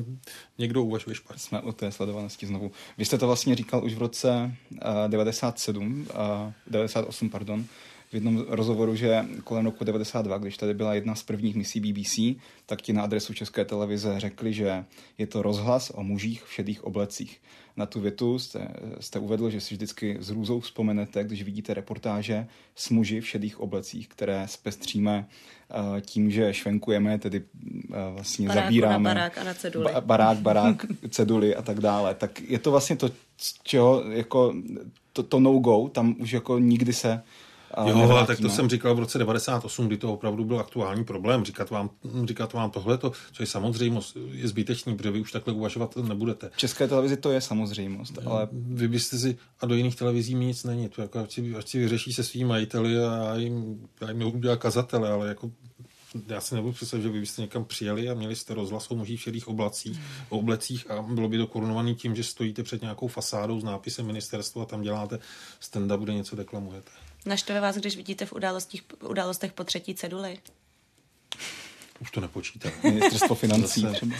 někdo uvažuje špatně. Jsme o té sledovanosti znovu. Vy jste to vlastně říkal už v roce uh, 97, uh, 98, pardon, v jednom rozhovoru, že kolem roku 92, když tady byla jedna z prvních misí BBC, tak ti na adresu České televize řekli, že je to rozhlas o mužích v šedých oblecích. Na tu větu jste, jste uvedl, že si vždycky s růzou vzpomenete, když vidíte reportáže s muži v šedých oblecích, které zpestříme uh, tím, že švenkujeme, tedy uh, vlastně Baráku zabíráme na barák a na ceduly. Ba- barák, barák, ceduly a tak dále. Tak je to vlastně to, čeho jako to, to no-go, tam už jako nikdy se Jo, ale tak to jsem říkal v roce 98, kdy to opravdu byl aktuální problém. Říkat vám, říkat vám tohleto, co je samozřejmost, je zbytečný, protože vy už takhle uvažovat nebudete. V České televizi to je samozřejmost, ale... Vy byste si, a do jiných televizí mi nic není, to jako ať si, ať si vyřeší se svými majiteli a já jim, já jim udělám kazatele, ale jako já si nebudu představit, že vy byste někam přijeli a měli jste rozhlas o mužích v šedých oblacích, o oblecích a bylo by to korunovaný tím, že stojíte před nějakou fasádou s nápisem ministerstva a tam děláte stand-up, kde něco deklamujete. Naštve vás, když vidíte v událostích, událostech po třetí ceduly? Už to nepočítám. [LAUGHS] Ministerstvo financí. Zase, třeba.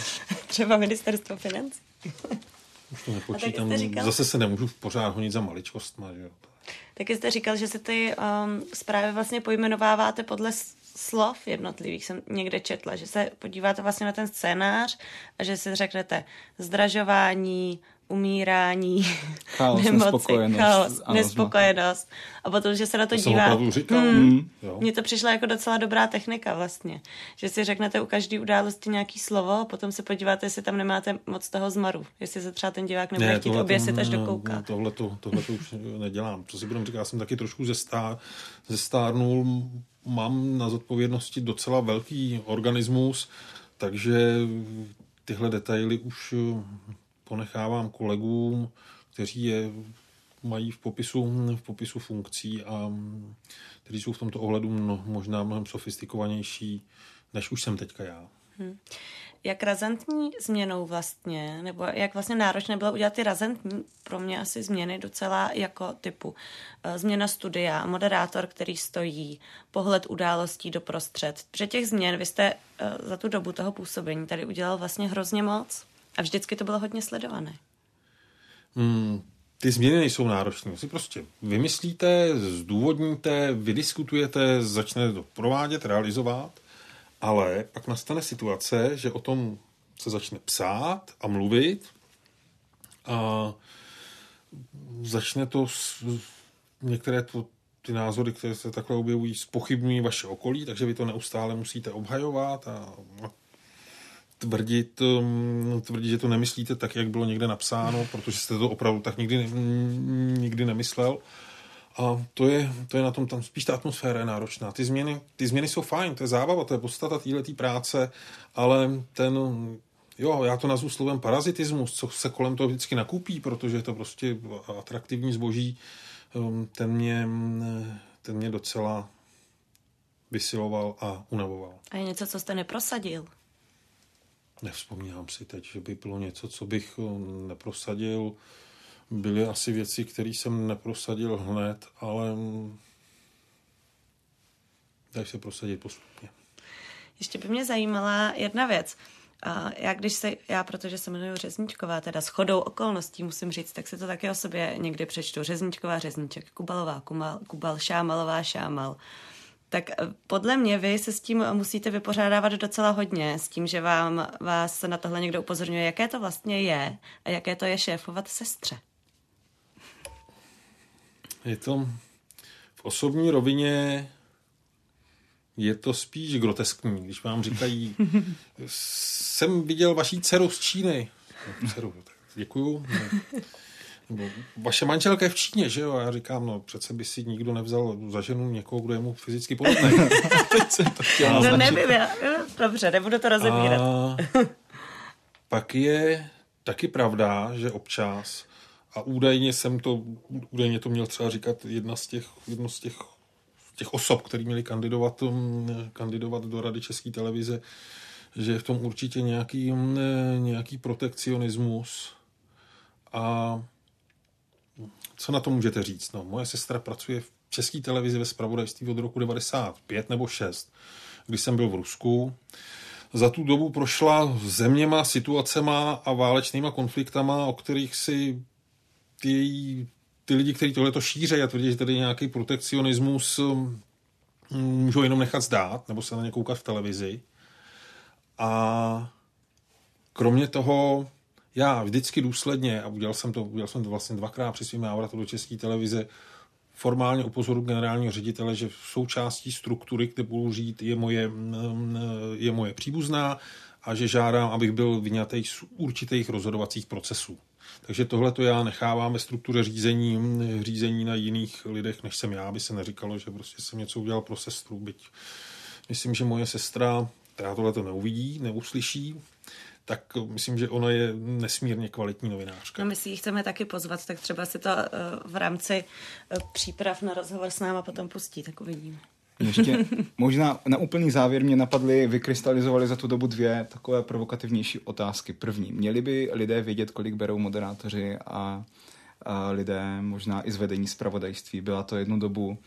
Třeba ministerstvo financí. už to nepočítám. říkal- Zase se nemůžu pořád honit za maličkostma. Že jo. Taky jste říkal, že se ty um, zprávy vlastně pojmenováváte podle slov jednotlivých. Jsem někde četla, že se podíváte vlastně na ten scénář a že si řeknete zdražování, umírání, Chaos, nespokojenost. chaos, Ano, nespokojenost. A potom, že se na to To dívá. říkal. Hmm, Jo. mně to přišlo jako docela dobrá technika vlastně. Že si řeknete u každé události nějaký slovo a potom se podíváte, jestli tam nemáte moc toho zmaru. Jestli se třeba ten divák nebude chtít oběsit až do kouka. Tohle to, tohle to už nedělám. Co si budeme říkat, já jsem taky trošku zestár, zestárnul, mám na zodpovědnosti docela velký organismus, takže tyhle detaily už ponechávám kolegům, kteří je mají v popisu, v popisu funkcí a kteří jsou v tomto ohledu mno, možná mnohem sofistikovanější, než už jsem teďka já. Hmm. Jak razantní změnou vlastně, nebo jak vlastně náročné bylo udělat ty razantní, pro mě asi změny docela jako typu eh, změna studia, moderátor, který stojí, pohled událostí do prostřed. Protože těch změn vy jste eh, za tu dobu toho působení tady udělal vlastně hrozně moc a vždycky to bylo hodně sledované. Hmm, ty změny nejsou náročné. Si prostě vymyslíte, zdůvodníte, vydiskutujete, začnete to provádět, realizovat, ale pak nastane situace, že o tom se začne psát a mluvit a začne to s, některé to, ty názory, které se takhle objevují, spochybňují vaše okolí, takže vy to neustále musíte obhajovat a tvrdit, tvrdit, že to nemyslíte tak, jak bylo někde napsáno, protože jste to opravdu tak nikdy, nikdy nemyslel. A to je, to je na tom, tam spíš ta atmosféra je náročná. Ty změny, ty změny jsou fajn, to je zábava, to je podstata této práce, ale ten, jo, já to nazvu slovem parazitismus, co se kolem toho vždycky nakupí, protože je to prostě atraktivní zboží, um, ten mě, ten mě docela vysiloval a unavoval. A je něco, co jste neprosadil? Nevzpomínám si teď, že by bylo něco, co bych eh, neprosadil. byly asi věci, které jsem neprosadil hned, ale dají se prosadit postupně. Ještě by mě zajímala jedna věc. Já když se, já protože se jmenuji Řezničková, teda s chodou okolností musím říct, tak si to taky o sobě někdy přečtu. Řezničková, Řezniček, Kubalová, Kumal, Kubal, Šámalová, Šámal. Tak eh, podle mě vy se s tím musíte vypořádávat docela hodně, s tím, že vám, vás na tohle někdo upozorňuje, jaké to vlastně je a jaké to je šéfovat sestře. Je to v osobní rovině je to spíš groteskní, když vám říkají, jsem viděl vaší dceru z Číny. No, dceru, děkuju. Nebo vaše manželka je v Číně, že jo? A já říkám, no přece by si nikdo nevzal za ženu někoho, kdo je mu fyzicky podobný. [LAUGHS] Teď jsem to chtěl No nevím, já. Dobře, nebudu to rozebírat. A pak je taky pravda, že občas a údajně jsem to, údajně to měl třeba říkat jedna z těch, jedno z těch, těch osob, který měli kandidovat, um, kandidovat do Rady České televize, že je v tom určitě nějaký, um, nějaký protekcionismus a co na to můžete říct? No, moje sestra pracuje v české televizi ve spravodajství od roku 95 nebo 6, když jsem byl v Rusku. Za tu dobu prošla zeměma, situacema a válečnýma konfliktama, o kterých si ty, ty lidi, kteří tohle to šíří a tvrdí, že tady nějaký protekcionismus můžou jenom nechat zdát nebo se na ně koukat v televizi. A kromě toho já vždycky důsledně, a udělal jsem to, udělal jsem to vlastně dvakrát při svým návratu do české televize, formálně upozoru generálního ředitele, že v součástí struktury, kde budu žít, je moje, je moje příbuzná a že žádám, abych byl vyňatý z určitých rozhodovacích procesů. Takže tohle to já nechávám ve struktuře řízení, řízení na jiných lidech, než jsem já, aby se neříkalo, že prostě jsem něco udělal pro sestru, byť myslím, že moje sestra, která tohle to neuvidí, neuslyší, tak myslím, že ona je nesmírně kvalitní novinářka. No my si ji chceme taky pozvat, tak třeba si to uh, v rámci uh, příprav na rozhovor s náma potom pustí, tak uvidíme. Ještě [LAUGHS] možná na úplný závěr mě napadly, vykrystalizovaly za tu dobu dvě takové provokativnější otázky. První, měli by lidé vědět, kolik berou moderátoři a, a lidé možná i z vedení zpravodajství. Byla to jednu dobu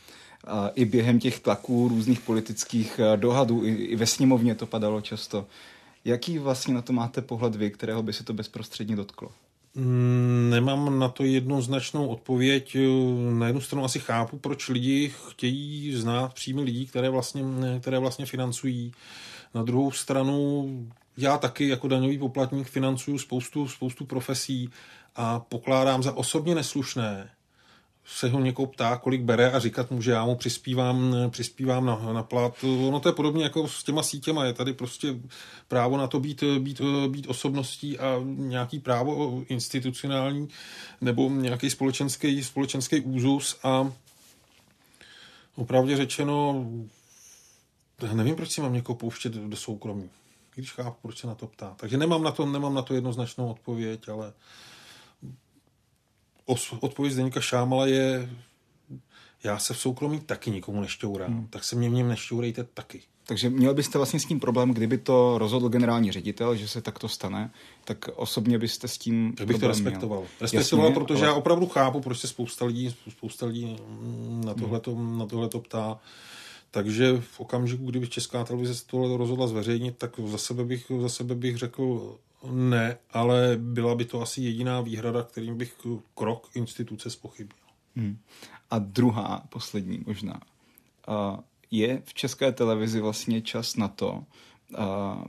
a i během těch tlaků různých politických dohadů, i, i ve sněmovně to padalo často. Jaký vlastně na to máte pohled vy, kterého by se to bezprostředně dotklo? Mm, nemám na to jednoznačnou odpověď. Na jednu stranu asi chápu, proč lidi chtějí znát příjmy lidí, které vlastně, které vlastně financují. Na druhou stranu já taky jako daňový poplatník financuju spoustu, spoustu profesí a pokládám za osobně neslušné, se ho někoho ptá, kolik bere a říkat mu, že já mu přispívám, přispívám na, na plat. Ono to je podobně jako s těma sítěma. Je tady prostě právo na to být, být, být osobností a nějaký právo institucionální nebo nějaký společenský, společenský úzus a opravdu řečeno nevím, proč si mám někoho pouštět do soukromí. Když chápu, proč se na to ptá. Takže nemám na to, nemám na to jednoznačnou odpověď, ale odpověď Zdeníka Šámala je, já se v soukromí taky nikomu nešťourám, hmm. tak se mě v něm nešťourejte taky. Takže měl byste vlastně s tím problém, kdyby to rozhodl generální ředitel, že se takto stane, tak osobně byste s tím Tak bych to respektoval. Měl. Respektoval, Jasně, protože ale... já opravdu chápu, proč se spousta lidí, spousta lidí na tohleto, hmm. na tohleto ptá. Takže v okamžiku, kdyby Česká televize tohle rozhodla zveřejnit, tak za sebe bych, za sebe bych řekl, ne, ale byla by to asi jediná výhrada, kterým bych krok instituce spochybnil. Hmm. A druhá, poslední možná. Je v české televizi vlastně čas na to, uh,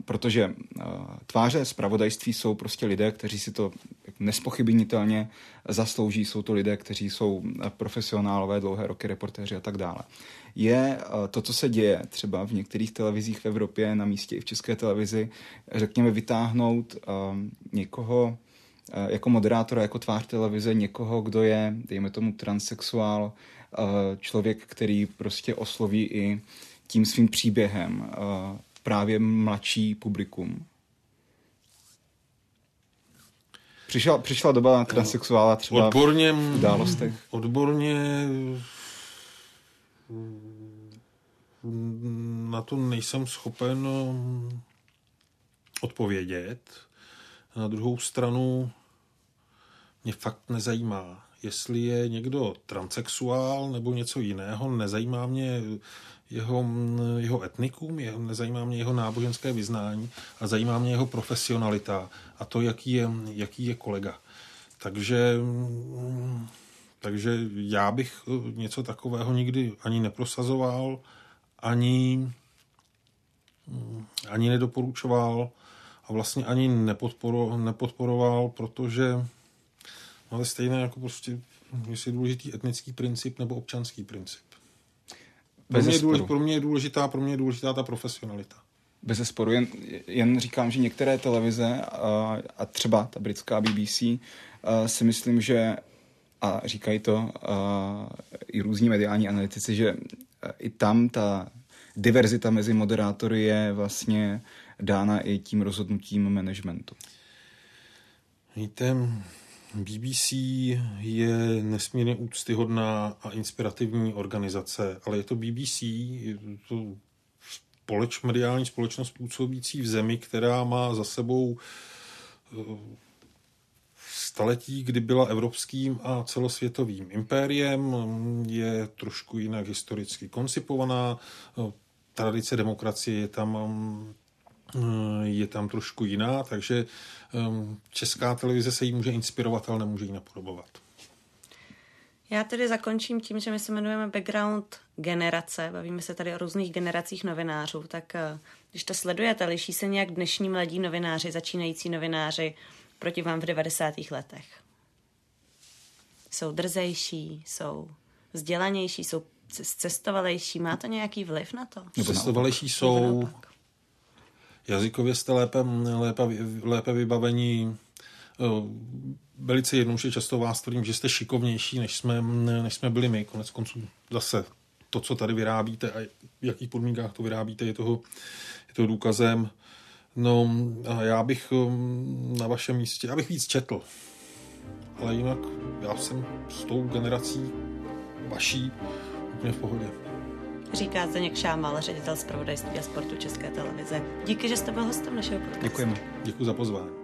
protože uh, tváře zpravodajství jsou prostě lidé, kteří si to nespochybnitelně zaslouží, jsou to lidé, kteří jsou profesionálové, dlouhé roky reportéři a tak dále je eh, to, co se děje třeba v některých televizích v Evropě, na místě i v české televizi, řekněme vytáhnout um, někoho uh, jako moderátora, jako tvář televize, někoho, kdo je, dejme tomu, transexuál, uh, člověk, který prostě osloví i tím svým příběhem právě mladší publikum. Přišla, přišla doba transexuála třeba odborně, v událostech? Odborně na to nejsem schopen um, odpovědět. Na druhou stranu mě fakt nezajímá, jestli je někdo transexuál nebo něco jiného, nezajímá mě jeho, jeho etnikum, jeho, nezajímá mě jeho náboženské vyznání a zajímá mě jeho profesionalita a to, jaký je, jaký je kolega. Takže, takže já bych něco takového nikdy ani neprosazoval, ani, ani nedoporučoval a vlastně ani nepodporo, nepodporoval, protože no, ale stejné jako prostě, jestli je důležitý etnický princip nebo občanský princip. Pro mě, je důležitá, pro mě je důležitá, pro mě je důležitá ta profesionalita. Bez sporu, jen, jen říkám, že některé televize a, a třeba ta britská BBC a, si myslím, že a říkají to a, i různí mediální analytici, že i tam ta diverzita mezi moderátory je vlastně dána i tím rozhodnutím managementu. Víte, BBC je nesmírně úctyhodná a inspirativní organizace, ale je to BBC, je to společ, mediální společnost působící v zemi, která má za sebou eh, staletí, kdy byla evropským a celosvětovým impériem, je trošku jinak historicky koncipovaná, tradice demokracie je tam je tam trošku jiná, takže um, česká televize se jí může inspirovat, ale nemůže jí napodobovat. Já tedy zakončím tím, že my se jmenujeme Background generace, bavíme se tady o různých generacích novinářů, tak eh, když to sledujete, liší se nějak dnešní mladí novináři, začínající novináři proti vám v 90. letech? Jsou drzejší, jsou vzdělanější, jsou cestovalejší, má to nějaký vliv na to? Cestovalejší jsou, jazykově jste lépe, lépe, lépe vybavení. Velice jednoduše často vás tvrdím, že jste šikovnější, než jsme, než jsme byli my. Konec konců zase to, co tady vyrábíte a v jakých podmínkách to vyrábíte, je toho, je toho důkazem. No a já bych na vašem místě, já bych víc četl. Ale jinak já jsem s tou generací vaší úplně v pohodě říká Zdeněk Šámal, ředitel zpravodajství a sportu České televize. Díky, že jste byl hostem našeho podcastu. Děkujeme. Děkuji za pozvání.